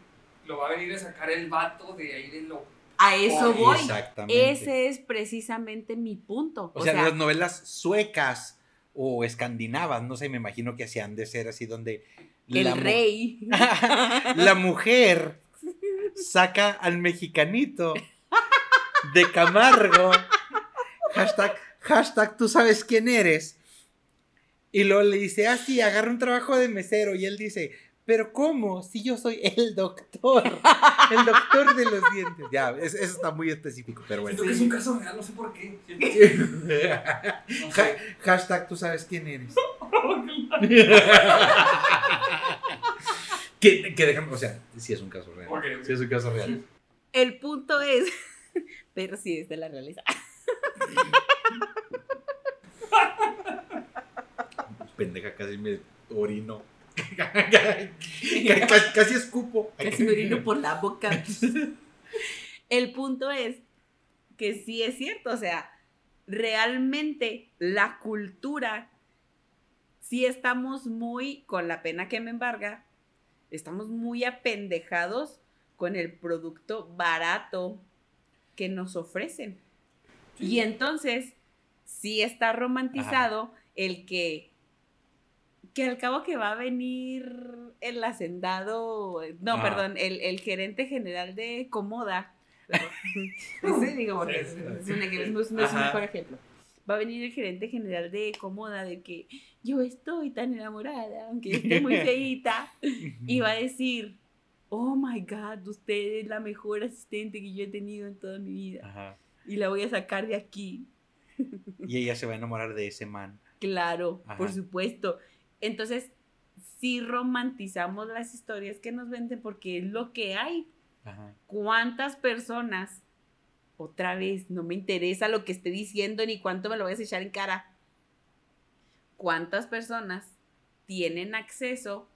lo va a venir a sacar el vato de ahí de lo. A eso voy. Exactamente. Ese es precisamente mi punto. O, sea, las novelas suecas o escandinavas, no sé, me imagino que hacían de ser así donde el la mu- rey. la mujer saca al mexicanito de Camargo. Hashtag, hashtag, tú sabes quién eres. Y luego le dice, ah, sí, agarra un trabajo de mesero. Y él dice, pero ¿cómo? Si yo soy el doctor. El doctor de los dientes. Ya, es- eso está muy específico, pero bueno. Siento que es un caso real, no sé por qué. No sé. hashtag, tú sabes quién eres. que, que déjame, o sea, sí es un caso real. Ok, ok. Sí es un caso real. El punto es, pero sí es de la realidad. Pendeja, casi me orino. casi, casi escupo. Casi me orino por la boca. El punto es que sí es cierto, o sea, realmente la cultura, sí estamos muy, con la pena que me embarga, estamos muy apendejados con el producto barato que nos ofrecen. Y entonces, sí está romantizado el que, que al cabo que va a venir el hacendado, no, Ajá. perdón, el, el gerente general de Comoda. No digo, porque Sí, sí, es, un- es un Ajá. mejor ejemplo. Va a venir el gerente general de Comoda de que yo estoy tan enamorada, aunque esté muy feíta, y va a decir, oh my God, usted es la mejor asistente que yo he tenido en toda mi vida. Ajá. Y la voy a sacar de aquí. Y ella se va a enamorar de ese man. Claro, Ajá. por supuesto. Entonces, sí romantizamos las historias que nos venden porque es lo que hay. Ajá. ¿Cuántas personas, otra vez, no me interesa lo que esté diciendo ni cuánto me lo voy a echar en cara? ¿Cuántas personas tienen acceso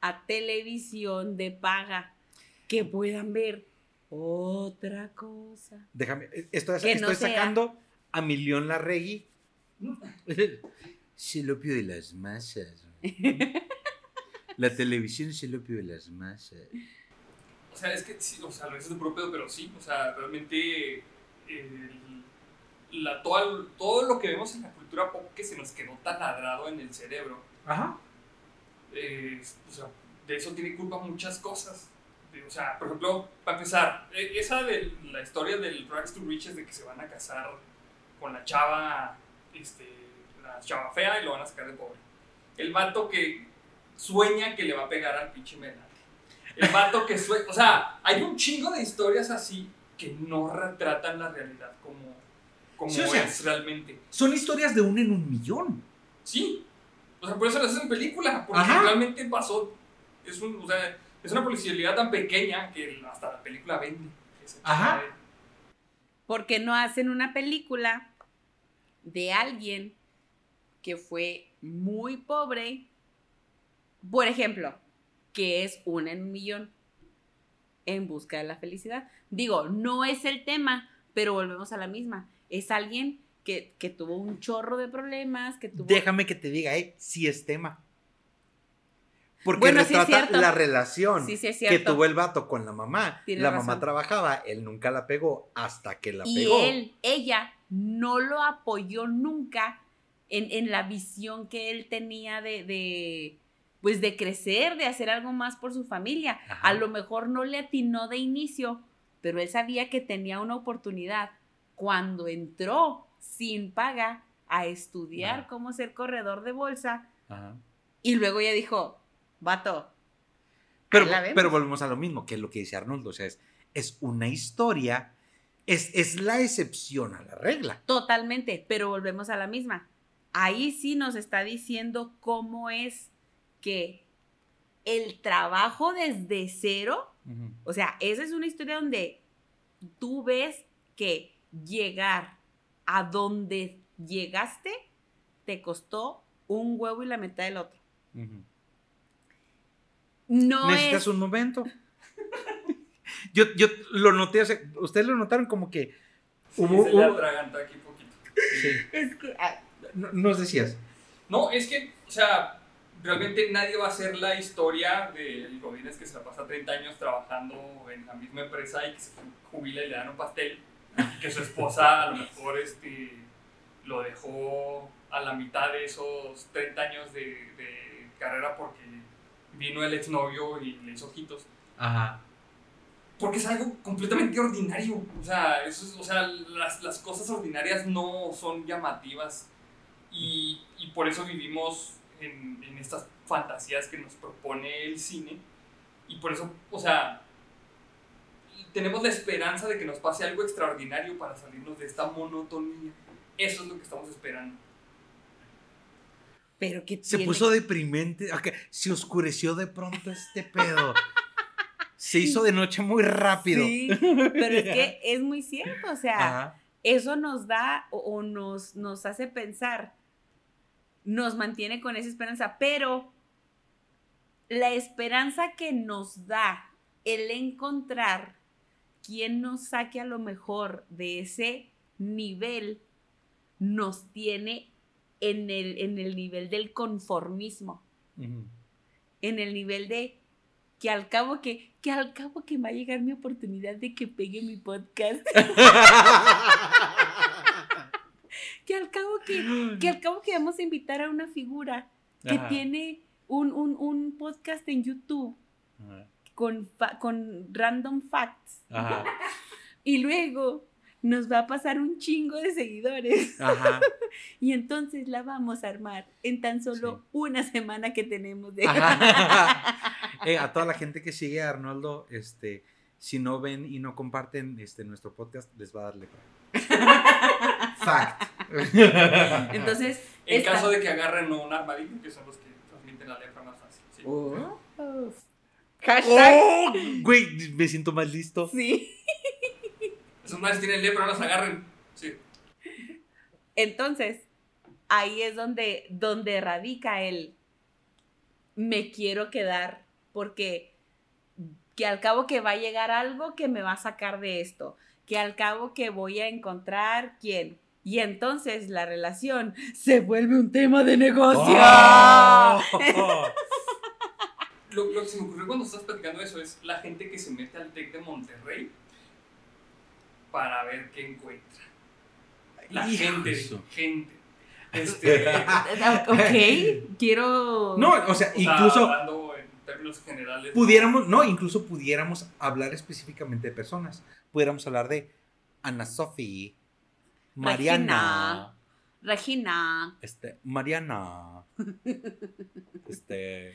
a televisión de paga que puedan ver otra cosa? Déjame, estoy, no estoy sea- sacando a Milión Larregui. Es el opio de las masas. La televisión es el opio de las masas. O sea, es que sí, o sea, lo dices de puro pedo, pero sí, o sea, realmente el- la, todo, el- todo lo que vemos en la cultura pop que se nos quedó taladrado en el cerebro, Ajá. eh, o sea, de eso tiene culpa muchas cosas. De- O sea, por ejemplo, para empezar, eh, esa de la historia del Rags to Riches de que se van a casar con la chava, este, la chava fea y lo van a sacar de pobre. El vato que sueña que le va a pegar al pinche Menard. El vato que sueña, o sea, hay un chingo de historias así que no retratan la realidad como, como Sí, o sea, es realmente. Son historias de un en un millón. Sí. O sea, por eso las hacen película, porque Ajá. realmente pasó. Es, un, o sea, es una publicidad tan pequeña que hasta la película vende. Ajá. chingada. ¿Por qué no hacen una película de alguien que fue muy pobre? Por ejemplo, que es una en un millón en busca de la felicidad. Digo, no es el tema, pero volvemos a la misma. Es alguien que, que tuvo un chorro de problemas, que tuvo... Déjame que te diga, eh, sí es tema. Porque Bueno, retrata la relación Sí, sí es que tuvo el vato con la mamá. La razón. mamá trabajaba, él nunca la pegó hasta que la y pegó. él, ella, no lo apoyó nunca en, en la visión que él tenía de, de, pues de crecer, de hacer algo más por su familia. Ajá. A lo mejor no le atinó de inicio, pero él sabía que tenía una oportunidad cuando entró sin paga a estudiar Ajá. cómo ser corredor de bolsa Ajá. y luego ya dijo, vato. Pero, ahí la vemos". pero volvemos a lo mismo, que es lo que dice Arnoldo. O sea, es, es una historia, es, es la excepción a la regla. Totalmente, pero volvemos a la misma. Ahí sí nos está diciendo cómo es que el trabajo desde cero, o sea, esa es una historia donde tú ves que llegar a donde llegaste te costó un huevo y la mitad del otro. Ujú. No Necesitas es... un momento. yo, yo lo noté, o sea, ustedes lo notaron como que Sí, hubo... se le hubo- aquí poquito. sí. es que, ah, Nos decías. No, es que, o sea, realmente nadie va a hacer la historia del Godínez que se la pasa 30 años trabajando en la misma empresa y que se jubila y le dan un pastel. Y que su esposa a lo mejor este, lo dejó a la mitad de esos 30 años de, de carrera porque vino el exnovio y le hizo ojitos. Ajá. Porque es algo completamente ordinario. O sea, eso es- o sea las, las cosas ordinarias no son llamativas. Y, y por eso vivimos en, en estas fantasías que nos propone el cine. Y por eso, o sea, tenemos la esperanza de que nos pase algo extraordinario para salirnos de esta monotonía. Eso es lo que estamos esperando. pero que Se puso deprimente. ok, Se oscureció de pronto este pedo. Se hizo de noche muy rápido. Sí, pero es que es muy cierto, o sea, Ajá. eso nos da o, o nos, nos hace pensar, nos mantiene con esa esperanza, pero la esperanza que nos da el encontrar quien nos saque a lo mejor de ese nivel, nos tiene en el, en el nivel del conformismo. En el nivel de que al cabo que, que al cabo que va a llegar mi oportunidad de que pegue mi podcast, que al cabo que, que al cabo que vamos a invitar a una figura que Ajá. tiene un, un, un podcast en YouTube Ajá. con, con random facts Ajá. y luego nos va a pasar un chingo de seguidores Ajá. y entonces la vamos a armar en tan solo Sí. una semana que tenemos de. Eh, a toda la gente que sigue a Arnoldo, este, si no ven y no comparten este, nuestro podcast, les va a darle. Fact. entonces En esta- caso de que agarren un armadillo, que son los que transmiten la lepra más fácil. sí. Oh. Hashtag. ¡Oh! Güey, me siento más listo. Sí. Esos madres tienen lepra, no las agarren. Sí. Entonces, ahí es donde, donde radica el me quiero quedar porque que al cabo que va a llegar algo que me va a sacar de esto, que al cabo que voy a encontrar quién. Y entonces la relación se vuelve un tema de negocio. ¡Oh! Lo, lo que se me ocurrió cuando estás platicando eso es la gente que se mete al TEC de Monterrey para ver qué encuentra. La Hijo gente, gente. Este, ok, quiero... No, o sea, o sea, incluso hablando en términos generales. pudiéramos, no, incluso pudiéramos hablar específicamente de personas. Pudiéramos hablar de Ana Sofía, Mariana, Regina. este, Mariana, este,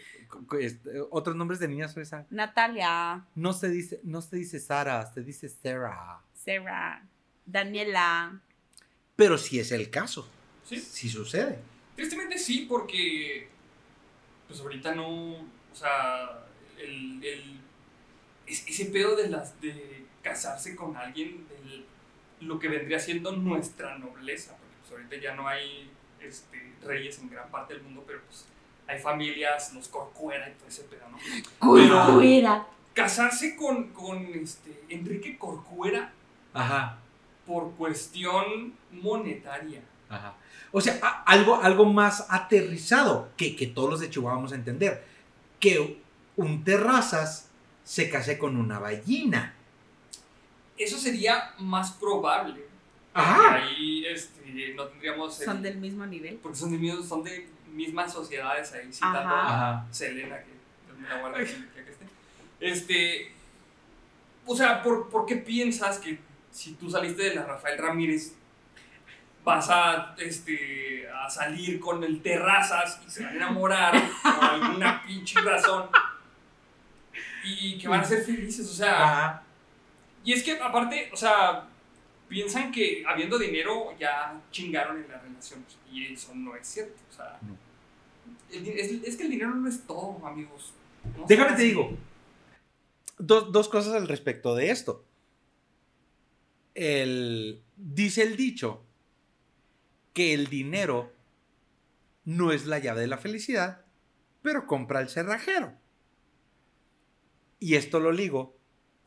este, otros nombres de niñas fresa. Natalia, No se dice, no se dice Sara, se dice Sarah. Sarah, Daniela. Pero si es el caso, Sí, si sucede. tristemente sí, porque pues ahorita no, o sea, el, el- es- ese pedo de las de casarse con alguien, del- lo que vendría siendo nuestra nobleza, porque pues ahorita ya no hay este, reyes en gran parte del mundo, pero pues hay familias, los Corcuera y todo ese pedo, ¿no? Corcuera. Casarse con, con este, Enrique Corcuera Ajá, por cuestión monetaria. ajá. O sea, a- algo, algo más aterrizado que, que todos los de Chihuahua vamos a entender. Que un terrazas se case con una ballena. Eso sería más probable. Ajá. Ahí este, no tendríamos. el- Son del mismo nivel. Porque son de, mismos- son de mismas sociedades ahí, citando Ajá. a. Selena, que me la donde quiera que esté. Este. O sea, ¿por, por qué piensas que si tú saliste de la Rafael Ramírez vas a, este, a salir con el Terrazas y se van a enamorar por alguna pinche razón y que van a ser felices? O sea, Ajá. Y es que aparte, o sea, piensan que habiendo dinero ya chingaron en la relación. Y eso no es cierto. O sea, No. el di- es, es que el dinero no es todo, amigos. No Déjame te digo. Dos, dos cosas al respecto de esto. El, dice el dicho que el dinero no es la llave de la felicidad, pero compra el cerrajero. Y esto lo ligo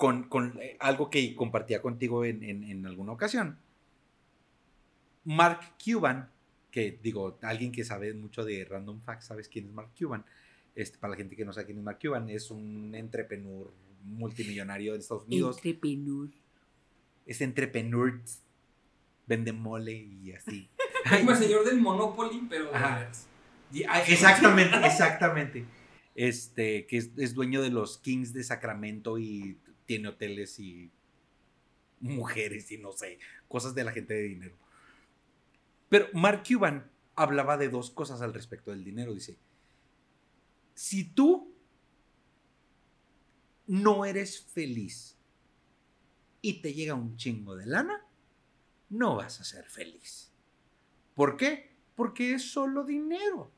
con, con, eh, algo que compartía contigo en, en- en alguna ocasión. Mark Cuban, que digo, alguien que sabe mucho de Random Facts, ¿sabes quién es Mark Cuban? Este, para la gente que no sabe quién es Mark Cuban, es un entrepreneur multimillonario de Estados Unidos. Entrepreneur. Es entrepreneur, vende mole y así. Es como el señor del Monopoly, pero Ajá. ah, exactamente, exactamente. Este, que es, es dueño de los Kings de Sacramento y tiene hoteles y mujeres y no sé, cosas de la gente de dinero. Pero Mark Cuban hablaba de dos cosas al respecto del dinero. Dice, si tú no eres feliz y te llega un chingo de lana, no vas a ser feliz. ¿Por qué? Porque es solo dinero.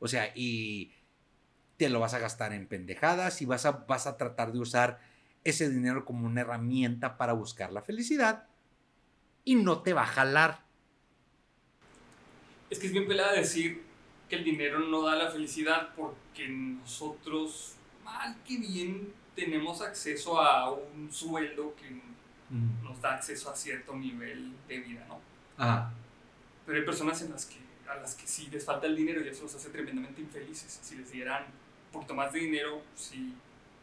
O sea, y te lo vas a gastar en pendejadas y vas a, vas a tratar de usar ese dinero como una herramienta para buscar la felicidad y no te va a jalar. Es que es bien pelada decir que el dinero no da la felicidad porque nosotros, mal que bien, tenemos acceso a un sueldo que nos da acceso a cierto nivel de vida, ¿no? Ajá. Pero hay personas en las que, a las que sí les falta el dinero y eso los hace tremendamente infelices. Si les dieran un poquito más de dinero, sí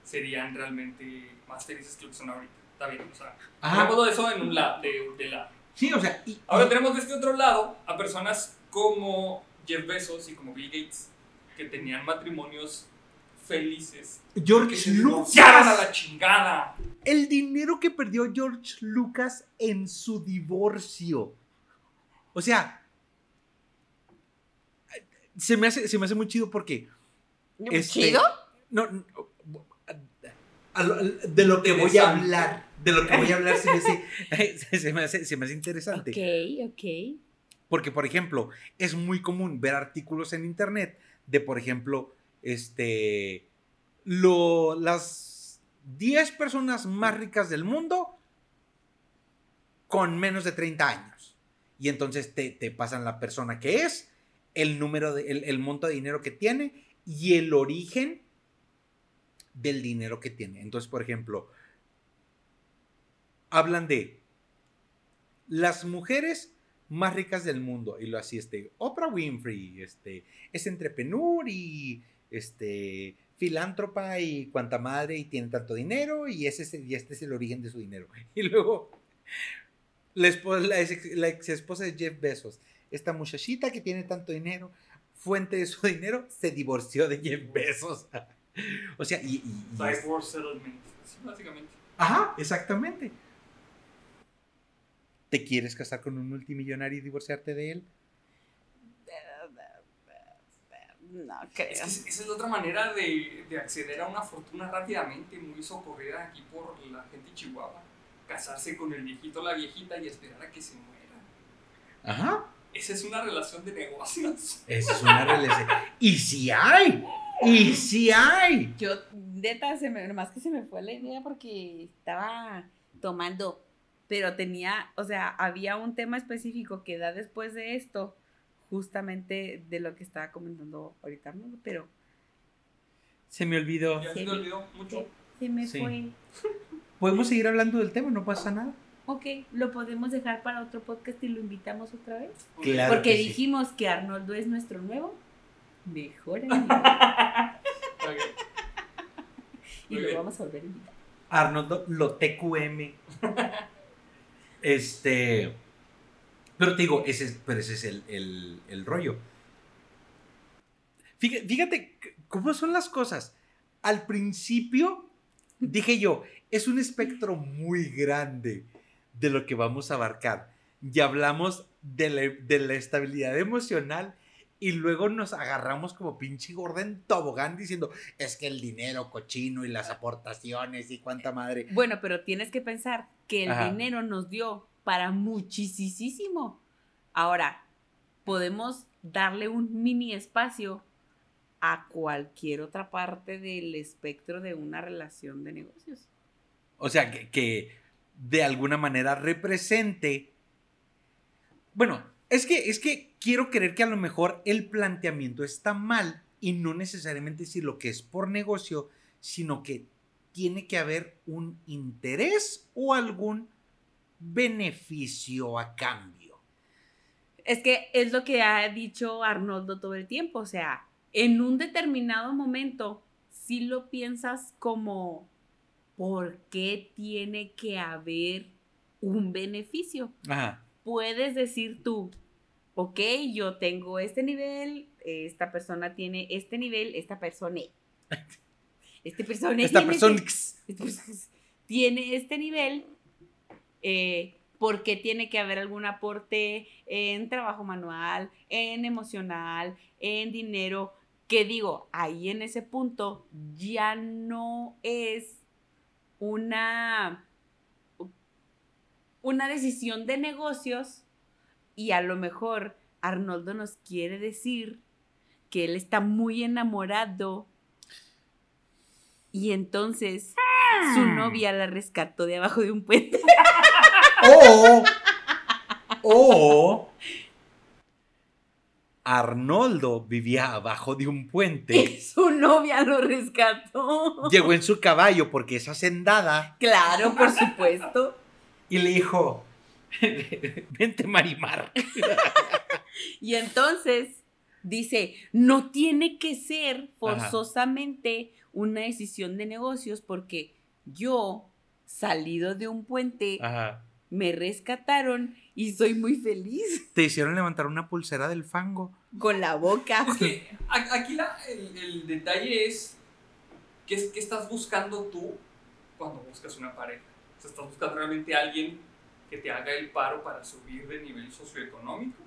serían realmente más felices que lo que son ahorita. Está bien, o sea, Ajá. dejemos eso en un lado, de, de lado. Sí, o sea, y, Ahora y- tenemos de este otro lado a personas como Jeff Bezos y como Bill Gates, que tenían matrimonios felices, George divorciaron a la Lucas. chingada. El dinero que perdió George Lucas en su divorcio. O sea, se me hace, se me hace muy chido porque Este, ¿Chido? No, lo- de lo que voy a hablar, de lo que voy a hablar se me hace, se me hace, se me hace interesante. Ok, ok. Porque, por ejemplo, es muy común ver artículos en internet de, por ejemplo, este, lo, las 10 personas más ricas del mundo con menos de 30 años. Y entonces te, te pasan la persona que es, el número, de, el, el monto de dinero que tiene y el origen del dinero que tiene. Entonces, por ejemplo, hablan de las mujeres más ricas del mundo y lo así este Oprah Winfrey este es entrepenur y este filántropa y cuanta madre y tiene tanto dinero y ese y este es el origen de su dinero y luego la, la ex esposa de Jeff Bezos esta muchachita que tiene tanto dinero fuente de su dinero se divorció de Jeff Bezos o sea y, y, settlement. Sí, básicamente. Ajá, exactamente. ¿Te quieres casar con un multimillonario y divorciarte de él? No creo. Es que esa es la otra manera de, de acceder a una fortuna rápidamente, muy socorrida aquí por la gente de Chihuahua. Casarse con el viejito o la viejita y esperar a que se muera. Ajá. Esa es una relación de negocios. Esa es una relación. y si hay. Y si hay. Yo, neta, se me, nomás que se me fue la idea porque estaba tomando, pero tenía, o sea, había un tema específico que da después de esto, justamente de lo que estaba comentando ahorita, ¿no? Pero Se me olvidó. Ya se Sí. me olvidó mucho. se me Sí. fue. Podemos seguir hablando del tema, no pasa nada. Ok, lo podemos dejar para otro podcast y lo invitamos otra vez. Claro Porque que sí. dijimos que Arnoldo es nuestro nuevo mejor amigo. Ok. y lo vamos a volver a invitar. Arnoldo, lo TQM. este. Pero te digo, ese es, pero ese es el, el- el rollo. Fíjate, fíjate cómo son las cosas. Al principio, dije yo, es un espectro muy grande de lo que vamos a abarcar. Ya hablamos de la, de la estabilidad emocional y luego nos agarramos como pinche gorda en tobogán diciendo, es que el dinero cochino y las aportaciones y cuánta madre. Bueno, pero tienes que pensar que el Ajá. dinero nos dio para muchísimo. Ahora, podemos darle un mini espacio a cualquier otra parte del espectro de una relación de negocios. O sea, que, que de alguna manera represente. Bueno, es que, es que quiero creer que a lo mejor el planteamiento está mal y no necesariamente si lo que es por negocio, sino que tiene que haber un interés o algún beneficio a cambio. Es que es lo que ha dicho Arnoldo todo el tiempo, o sea, en un determinado momento, si lo piensas como, ¿por qué tiene que haber un beneficio? Ajá. Puedes decir tú, ok, yo tengo este nivel, esta persona tiene este nivel, esta persona, este persona, Esta tiene persona. este- persona tiene este nivel, eh, porque tiene que haber algún aporte en trabajo manual, en emocional, en dinero, que digo, ahí en ese punto ya no es una una decisión de negocios y a lo mejor Arnoldo nos quiere decir que él está muy enamorado y entonces su novia la rescató de abajo de un puente. O. O. Arnoldo vivía abajo de un Y puente. su novia lo rescató. Llegó en su caballo porque es hacendada Claro, por supuesto. Y le dijo: Vente, Marimar. Y entonces dice, no tiene que ser forzosamente una decisión de negocios porque yo, salido de un puente, Ajá. me rescataron y soy muy feliz Te hicieron levantar una pulsera del fango. con la boca. Es que aquí la- el, el detalle es ¿qué, es- qué estás buscando tú cuando buscas una pareja. Sea, ¿Estás buscando realmente a alguien que te haga el paro para subir de nivel socioeconómico?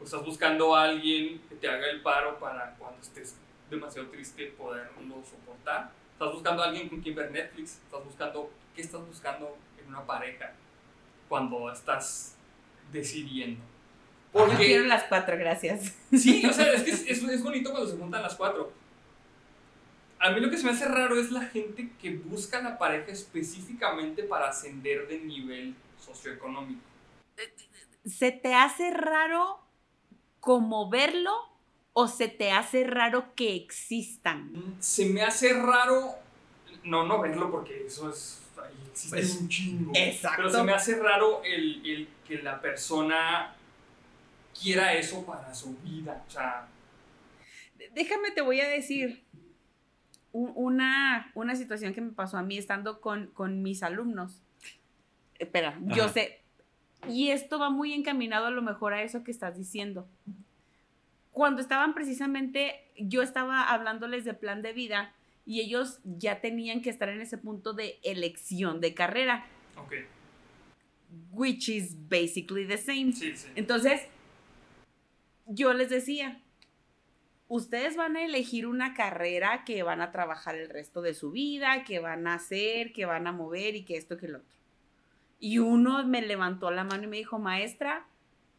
¿O estás buscando a alguien que te haga el paro para cuando estés demasiado triste poderlo soportar? ¿Estás buscando a alguien con quien ver Netflix? ¿Estás buscando qué estás buscando en una pareja cuando estás decidiendo? Yo quiero las cuatro, gracias. Sí, o sea, es que es, es- es bonito cuando se juntan las cuatro. A mí lo que se me hace raro es la gente que busca la pareja específicamente para ascender de nivel socioeconómico. ¿Se te hace raro como verlo o se te hace raro que existan? Se me hace raro, no, no verlo porque eso es, ahí existe Pues, un chingo. exacto. Pero se me hace raro el, el que la persona quiera eso para su vida. O sea, Déjame, te voy a decir una, una situación que me pasó a mí estando con, con mis alumnos. Espera, yo sé. Y esto va muy encaminado a lo mejor a eso que estás diciendo. Cuando estaban precisamente, yo estaba hablándoles de plan de vida y ellos ya tenían que estar en ese punto de elección de carrera, ok, which is basically the same. sí, sí. Entonces, yo les decía, ustedes van a elegir una carrera que van a trabajar el resto de su vida, que van a hacer, que van a mover y que esto, que lo otro. Y uno me levantó la mano y me dijo, maestra,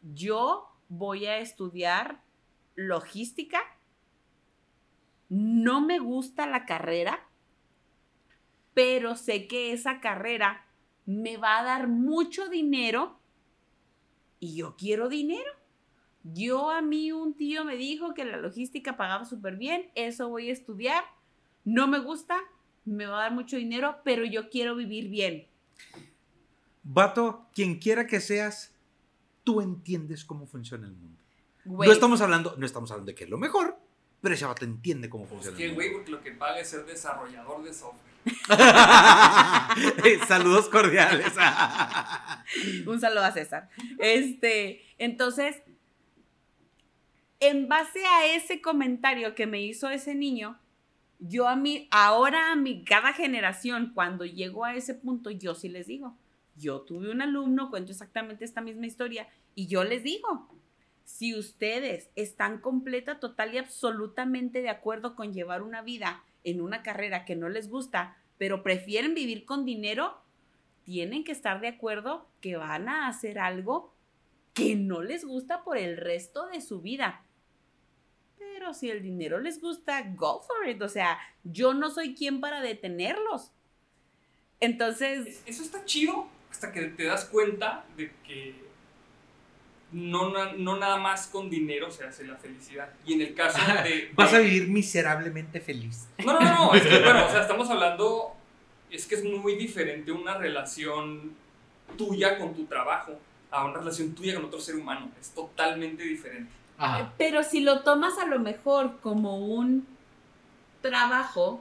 yo voy a estudiar logística. No me gusta la carrera, pero sé que esa carrera me va a dar mucho dinero y yo quiero dinero. Yo a mí un tío me dijo que la logística pagaba súper bien, eso voy a estudiar. No me gusta, me va a dar mucho dinero, pero yo quiero vivir bien. Vato, quien quiera que seas, tú entiendes cómo funciona el mundo. Güey, No estamos hablando, no estamos hablando de que es lo mejor, pero ese vato entiende cómo Es funciona que, el güey, porque lo que paga es ser desarrollador de software. Saludos cordiales. Un saludo a César. Este, entonces, en base a ese comentario que me hizo ese niño, yo a mí, ahora a mi, cada generación, cuando llego a ese punto, yo sí les digo, yo tuve un alumno, cuento exactamente esta misma historia, y yo les digo, si ustedes están completa, total y absolutamente de acuerdo con llevar una vida en una carrera que no les gusta, pero prefieren vivir con dinero, tienen que estar de acuerdo que van a hacer algo que no les gusta por el resto de su vida. Pero si el dinero les gusta, go for it. O sea, yo no soy quien para detenerlos. Entonces, Es- Eso está chido hasta que te das cuenta de que no, no nada más con dinero se hace la felicidad. Y en el caso de... Vas a vivir miserablemente feliz. No, no, no, no, es que bueno, o sea, estamos hablando, es que es muy diferente una relación tuya con tu trabajo a una relación tuya con otro ser humano. Es totalmente diferente. Ajá. pero si lo tomas a lo mejor como un trabajo,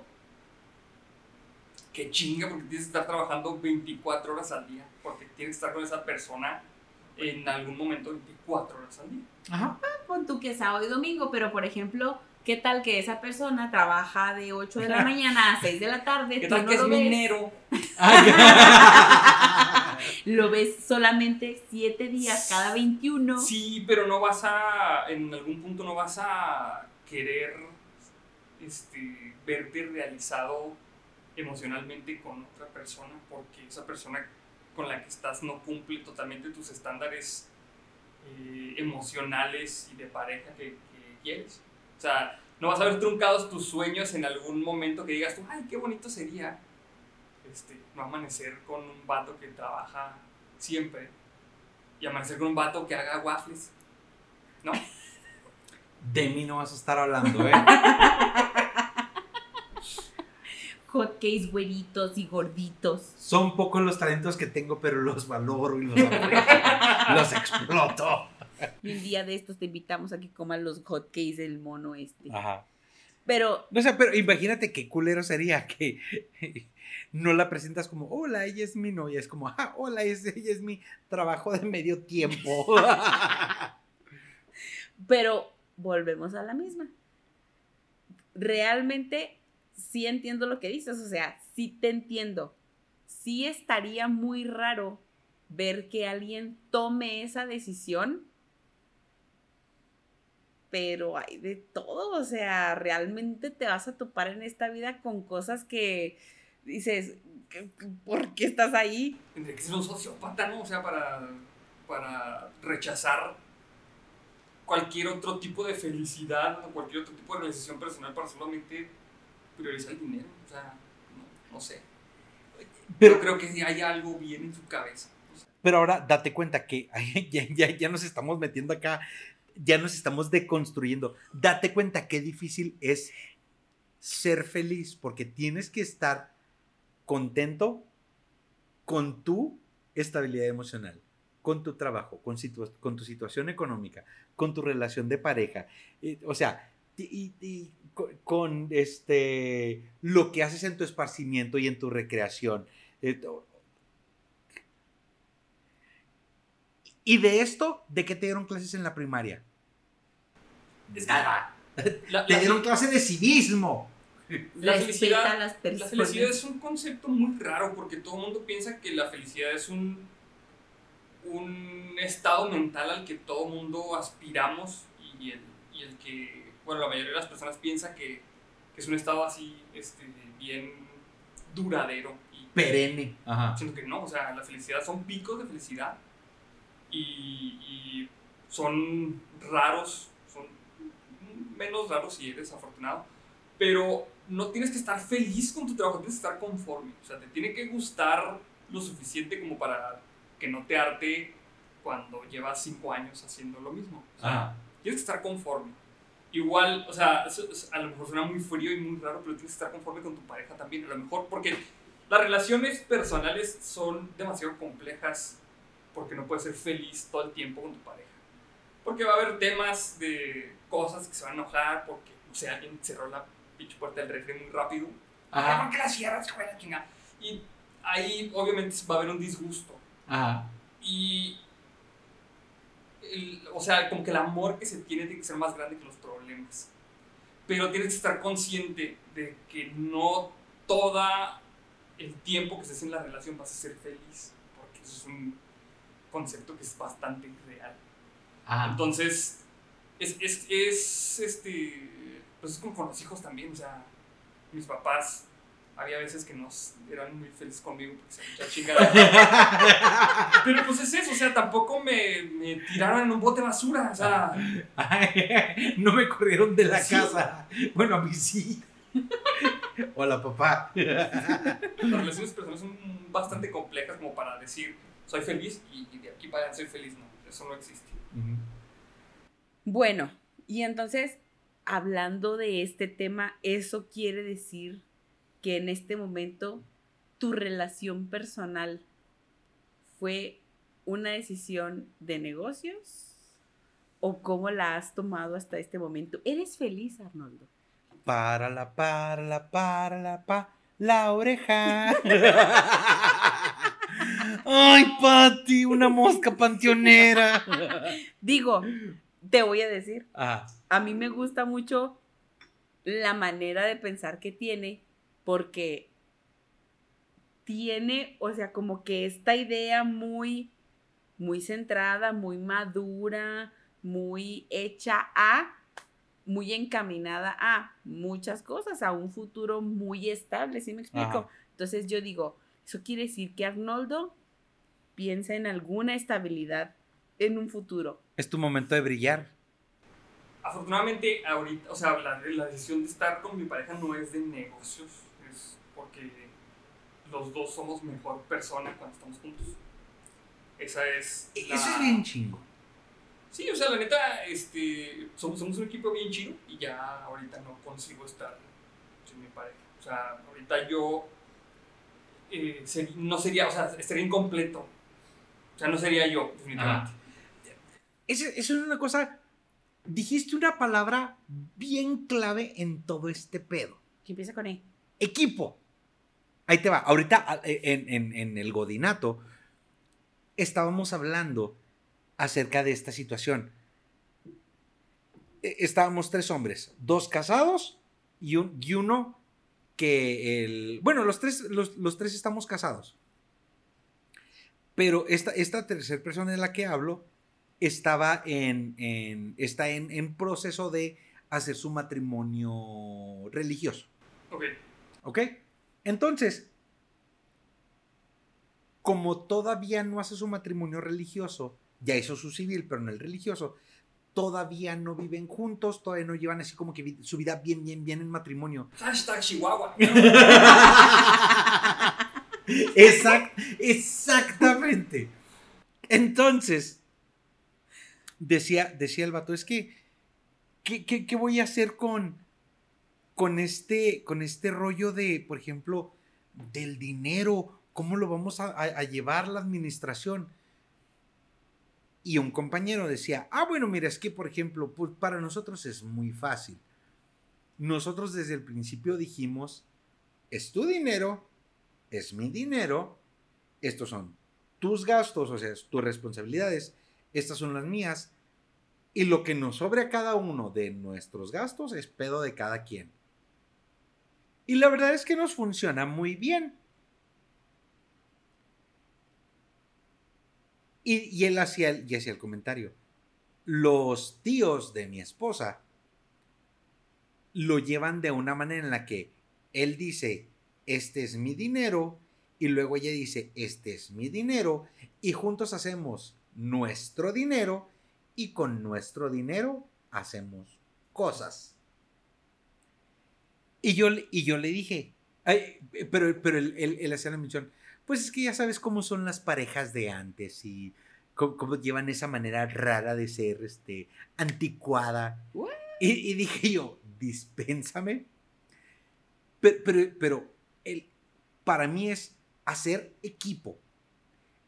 Qué chinga porque tienes que estar trabajando 24 horas al día. Porque tienes que estar con esa persona en algún momento 24 horas al día. Ajá. pon tú que es sábado y domingo, pero por ejemplo, ¿qué tal que esa persona trabaja de 8 de la mañana a 6 de la tarde? ¿Qué tú tal no que es ves? minero? Lo ves solamente 7 días cada 21. Sí, pero no vas a, en algún punto no vas a querer este, verte realizado emocionalmente con otra persona porque esa persona con la que estás no cumple totalmente tus estándares eh, emocionales y de pareja que, que quieres. O sea, no vas a ver truncados tus sueños en algún momento que digas tú, ay, qué bonito sería este, no amanecer con un vato que trabaja siempre y amanecer con un vato que haga waffles. ¿No? De mí no vas a estar hablando, ¿eh? Hotcakes güeritos y gorditos. Son pocos los talentos que tengo, pero los valoro y los aprecio. los exploto. Y un día de estos te invitamos a que comas los hotcakes del mono este. Ajá. Pero No sé, pero imagínate qué culero sería que no la presentas como, hola, ella es mi novia. Es como, ah, hola, es- ella es mi trabajo de medio tiempo. Pero volvemos a la misma. Realmente sí entiendo lo que dices, o sea, sí te entiendo. Sí estaría muy raro ver que alguien tome esa decisión, pero hay de todo, o sea, realmente te vas a topar en esta vida con cosas que dices, "¿Qué- ¿por qué estás ahí? Tendría que ser un sociópata, ¿no? O sea, para, para rechazar cualquier otro tipo de felicidad o cualquier otro tipo de realización personal para solamente prioriza el dinero. O sea, no, no sé. Pero, Yo creo que sí hay algo bien en su cabeza. Pero ahora date cuenta que ya, ya, ya nos estamos metiendo acá, ya nos estamos deconstruyendo. Date cuenta qué difícil es ser feliz, porque tienes que estar contento con tu estabilidad emocional, con tu trabajo, con, tu situación económica, con tu relación de pareja. o sea, y, y co- con, este, lo que haces en tu esparcimiento y en tu recreación. Eh, to- y de esto, ¿de qué te dieron clases en la primaria? que Nada. la- Te la- dieron clase de civismo. La felicidad- las La felicidad es un concepto muy raro porque todo el mundo piensa que la felicidad es un, un estado mental al que todo el mundo aspiramos y el, y el que, bueno, la mayoría de las personas piensa que, que es un estado así, este, bien duradero. Y Perenne. Ajá. siento que no, o sea, la felicidad son picos de felicidad y, y son raros, son menos raros si eres afortunado, pero no tienes que estar feliz con tu trabajo, tienes que estar conforme, o sea, te tiene que gustar lo suficiente como para que no te arte cuando llevas cinco años haciendo lo mismo. O sea, Ajá. tienes que estar conforme. Igual, o sea, a lo mejor suena muy frío y muy raro, pero tienes que estar conforme con tu pareja también. A lo mejor porque las relaciones personales son demasiado complejas porque no puedes ser feliz todo el tiempo con tu pareja. Porque va a haber temas de cosas que se van a enojar porque, no sé, alguien cerró la pinche puerta del refri muy rápido. Ajá. ¿Por qué la cierras, la chingada? Y ahí obviamente va a haber un disgusto. Ajá. Y, el- o sea, como que el amor que se tiene tiene que ser más grande que los problemas. Pero tienes que estar consciente de que no todo el tiempo que estés en la relación vas a ser feliz, porque eso es un concepto que es bastante real. Ajá. Entonces, es, es, es, este, pues es como con los hijos también, o sea, mis papás, había veces que nos eran muy felices conmigo porque se mucha chingada. Pero pues es eso, o sea, tampoco me, me tiraron en un bote de basura, o sea, Ay, no me corrieron de la Sí. casa. Bueno, a mí sí. Hola, papá. las relaciones personales son bastante complejas como para decir, soy feliz y, y de aquí para allá soy feliz, no, eso no existe. Bueno, y entonces, hablando de este tema, eso quiere decir que en este momento tu relación personal fue una decisión de negocios o cómo la has tomado hasta este momento. ¿Eres feliz, Arnoldo? Para la, para la, para la, pa, la oreja. Ay, Pati, una mosca panteonera. Digo, te voy a decir, Ajá. a mí me gusta mucho la manera de pensar que tiene, porque tiene, o sea, como que esta idea muy, muy centrada, muy madura, muy hecha a, muy encaminada a muchas cosas, a un futuro muy estable, ¿sí me explico? Ajá. Entonces yo digo, eso quiere decir que Arnoldo piensa en alguna estabilidad en un futuro. Es tu momento de brillar. Afortunadamente, ahorita, o sea, la, la decisión de estar con mi pareja no es de negocios, es porque los dos somos mejor persona cuando estamos juntos. Esa es. la- Eso es bien chingo. Sí, o sea, la neta, este, somos, somos un equipo bien chido y ya ahorita no consigo estar sin mi pareja. O sea, ahorita yo eh, no sería, o sea, estaría incompleto. O sea, no sería yo, definitivamente. Eso, eso es una cosa. Dijiste una palabra bien clave en todo este pedo. ¿Qué empieza con E? Equipo. Ahí te va. Ahorita a- en, en- en el Godinato estábamos hablando acerca de esta situación. E- Estábamos tres hombres, dos casados y, un- y uno que el... Bueno, los tres, los, los tres estamos casados. Pero esta, esta tercera persona de la que hablo estaba en, en- está en, en proceso de hacer su matrimonio religioso. Ok. ¿Ok? Entonces, como todavía no hace su matrimonio religioso, ya hizo su civil, pero no el religioso, todavía no viven juntos, todavía no llevan así como que su vida bien, bien, bien en matrimonio. Hashtag Chihuahua. Exact, exactamente. Entonces, decía, decía el vato, es que, ¿qué, qué- qué voy a hacer con, con, este, con este rollo de, por ejemplo, del dinero? ¿Cómo lo vamos a llevar la administración? Y un compañero decía, ah, bueno, mira, es que, por ejemplo, pues, para nosotros es muy fácil. Nosotros desde el principio dijimos, es tu dinero, es mi dinero, estos son tus gastos, o sea, tus responsabilidades, estas son las mías, y lo que nos sobre a cada uno de nuestros gastos es pedo de cada quien. Y la verdad es que nos funciona muy bien. Y, y él hacía el, y hacía el comentario. Los tíos de mi esposa lo llevan de una manera en la que él dice, este es mi dinero, y luego ella dice, este es mi dinero, y juntos hacemos nuestro dinero, y con nuestro dinero hacemos cosas. Y yo, le- y yo le dije, ay, pero, pero hacía la mención, pues es que ya sabes cómo son las parejas de antes y cómo, cómo llevan esa manera rara de ser este, anticuada. Y, y dije yo, dispénsame. Pero, pero, pero el, para mí es hacer equipo.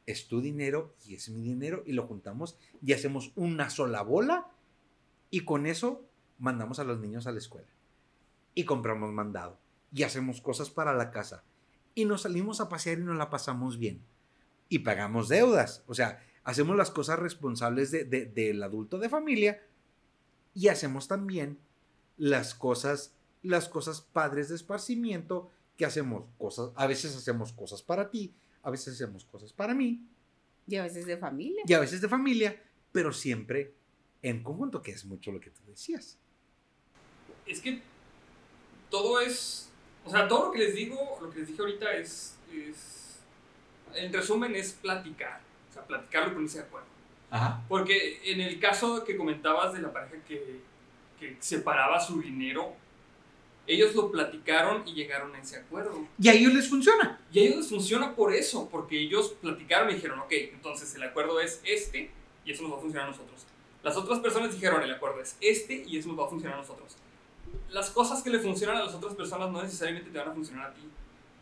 Es tu dinero y es mi dinero y lo juntamos y hacemos una sola bola y con eso mandamos a los niños a la escuela y compramos mandado y hacemos cosas para la casa y nos salimos a pasear y nos la pasamos bien y pagamos deudas. O sea, hacemos las cosas responsables de- de- del adulto de familia y hacemos también las cosas, las cosas padres de esparcimiento que hacemos cosas, a veces hacemos cosas para ti, a veces hacemos cosas para mí Y a veces de familia. y a veces de familia, pero siempre en conjunto, que es mucho lo que tú decías. Es que todo es. O sea, todo lo que les digo, lo que les dije ahorita es. es en resumen, es platicar. O sea, platicarlo y ponerse de acuerdo. Ajá. Porque en el caso que comentabas de la pareja que, que separaba su dinero, ellos lo platicaron y llegaron a ese acuerdo. Y a ellos les funciona. Y a ellos les funciona por eso, porque ellos platicaron y dijeron, ok, entonces el acuerdo es este y eso nos va a funcionar a nosotros. Las otras personas dijeron, el acuerdo es este y eso nos va a funcionar a nosotros. Las cosas que le funcionan a las otras personas no necesariamente te van a funcionar a ti.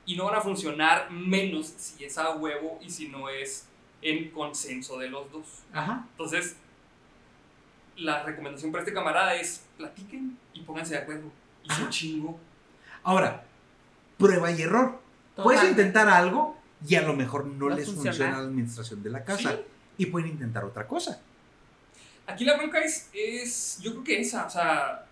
Y no van a funcionar menos si es a huevo y si no es en consenso de los dos. Ajá. Entonces, la recomendación para este camarada es platiquen y pónganse de acuerdo. Y se Ajá. chingo. Ahora, prueba y error. Puedes intentar algo y a lo mejor no a les funcionar. funciona la administración de la casa. Sí. Y pueden intentar otra cosa. Aquí la bronca es, es, yo creo que esa, o sea,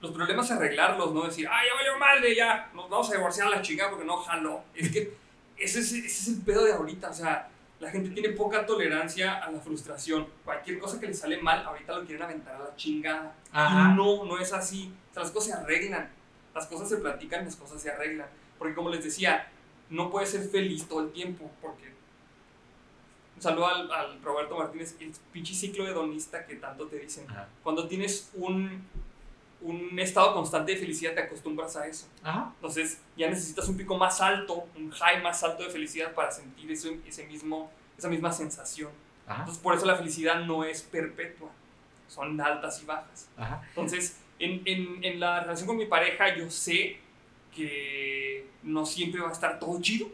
los problemas arreglarlos, no decir, ah, ya valió madre, ya, nos vamos a divorciar a la chica porque no jaló. Es que ese es, ese es el pedo de ahorita, o sea, la gente tiene poca tolerancia a la frustración. Cualquier cosa que le sale mal, ahorita lo quieren aventar a la chingada. Ajá. No, no es así. O sea, las cosas se arreglan. Las cosas se platican, las cosas se arreglan. Porque como les decía, no puedes ser feliz todo el tiempo. Porque. Un saludo al, al Roberto Martínez, el pinche ciclo hedonista que tanto te dicen. Ajá. Cuando tienes un, un estado constante de felicidad, te acostumbras a eso. Ajá. Entonces ya necesitas un pico más alto, un high más alto de felicidad para sentir eso, ese mismo, esa misma sensación. Ajá. Entonces por eso la felicidad no es perpetua, son altas y bajas. Ajá. Entonces, en, en, en la relación con mi pareja, yo sé que no siempre va a estar todo chido,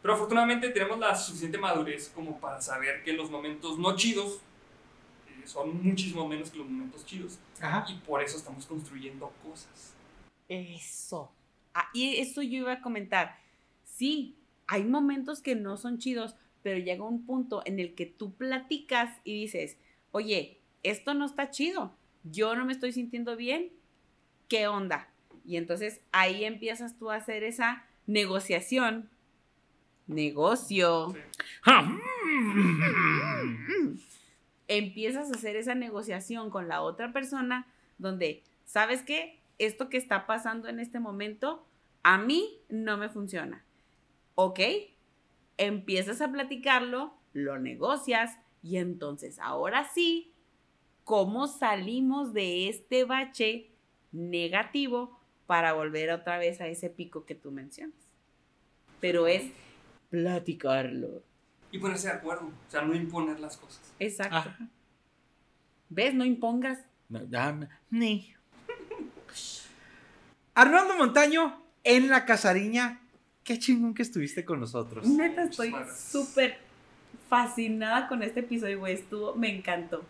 pero afortunadamente tenemos la suficiente madurez como para saber que los momentos no chidos eh, son muchísimo menos que los momentos chidos. Ajá. Y por eso estamos construyendo cosas. Eso. Ah, y eso yo iba a comentar. Sí, hay momentos que no son chidos, pero llega un punto en el que tú platicas y dices, oye, esto no está chido, yo no me estoy sintiendo bien, ¿qué onda? Y entonces ahí empiezas tú a hacer esa negociación. Negocio. Sí. empiezas a hacer esa negociación con la otra persona donde, ¿sabes qué? Esto que está pasando en este momento, a mí no me funciona. ¿Ok? Empiezas a platicarlo, lo negocias y entonces ahora sí cómo salimos de este bache negativo para volver otra vez a ese pico que tú mencionas. Pero es platicarlo. Y ponerse de acuerdo, o sea, no imponer las cosas. Exacto. Ajá. ¿Ves? No impongas. No, Ni. Arnoldo Montaño en la casariña. Qué chingón que estuviste con nosotros. Neta, estoy súper fascinada con este episodio, güey. Estuvo, me encantó.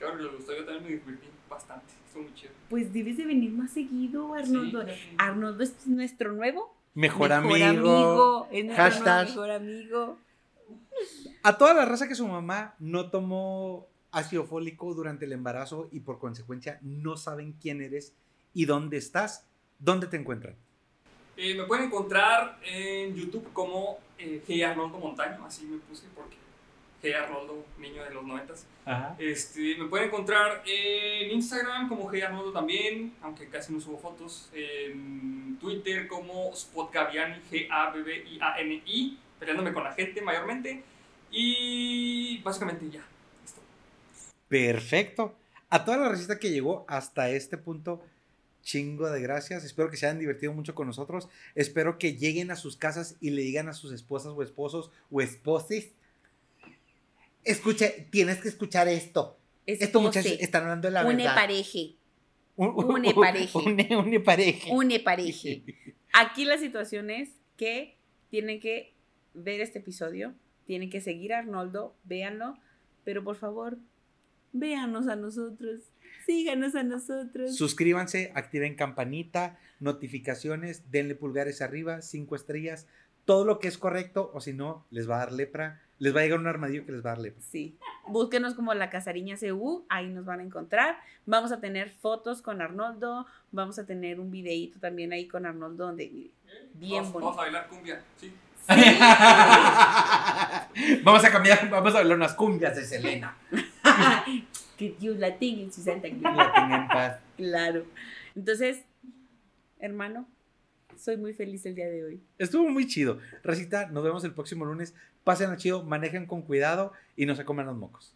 Claro, le gustó, yo también me divertí bastante. Estuvo muy chido. Pues debes de venir más seguido, Arnoldo. Sí. Arnoldo es nuestro nuevo Mejor, amigo. es nuestro nuevo Hashtag. mejor amigo. A toda la raza que su mamá no tomó ácido fólico durante el embarazo y por consecuencia no saben quién eres y dónde estás, ¿dónde te encuentran? Eh, me pueden encontrar en YouTube como eh, G. Arnoldo Montaño, así me puse porque G. Arnoldo, niño de los noventas. Ajá. Este, me pueden encontrar en Instagram como G. Arnoldo también, aunque casi no subo fotos. En Twitter como Spot Gaviani, G-A-B-B-I-A-N-I, peleándome con la gente mayormente. Y básicamente ya. Listo. Perfecto. A toda la receta que llegó hasta este punto, chingo de gracias. Espero que se hayan divertido mucho con nosotros. Espero que lleguen a sus casas y le digan a sus esposas o esposos o esposes. Escuche, tienes que escuchar esto. Estos muchachos están hablando de la une verdad. pareje, Un- une pareje. Une, une pareje. une pareje. Aquí la situación es que tienen que ver este episodio, tienen que seguir a Arnoldo, véanlo, pero por favor, véanos a nosotros, síganos a nosotros. Suscríbanse, activen campanita, notificaciones, denle pulgares arriba, cinco estrellas, todo lo que es correcto, o si no, les va a dar lepra. Les va a llegar un armadillo que les va a dar lepra. Sí, búsquenos como la Casariña CU, ahí nos van a encontrar. Vamos a tener fotos con Arnoldo, vamos a tener un videíto también ahí con Arnoldo donde bien vamos, bonito. Vamos a bailar cumbia, sí. vamos a cambiar, vamos a hablar unas cumbias de Selena. que Dios la tenga en su santa. La tenga en paz. Claro. Entonces, hermano, soy muy feliz el día de hoy. Estuvo muy chido. Racita, nos vemos el próximo lunes. Pasen chido, manejen con cuidado y no se coman los mocos.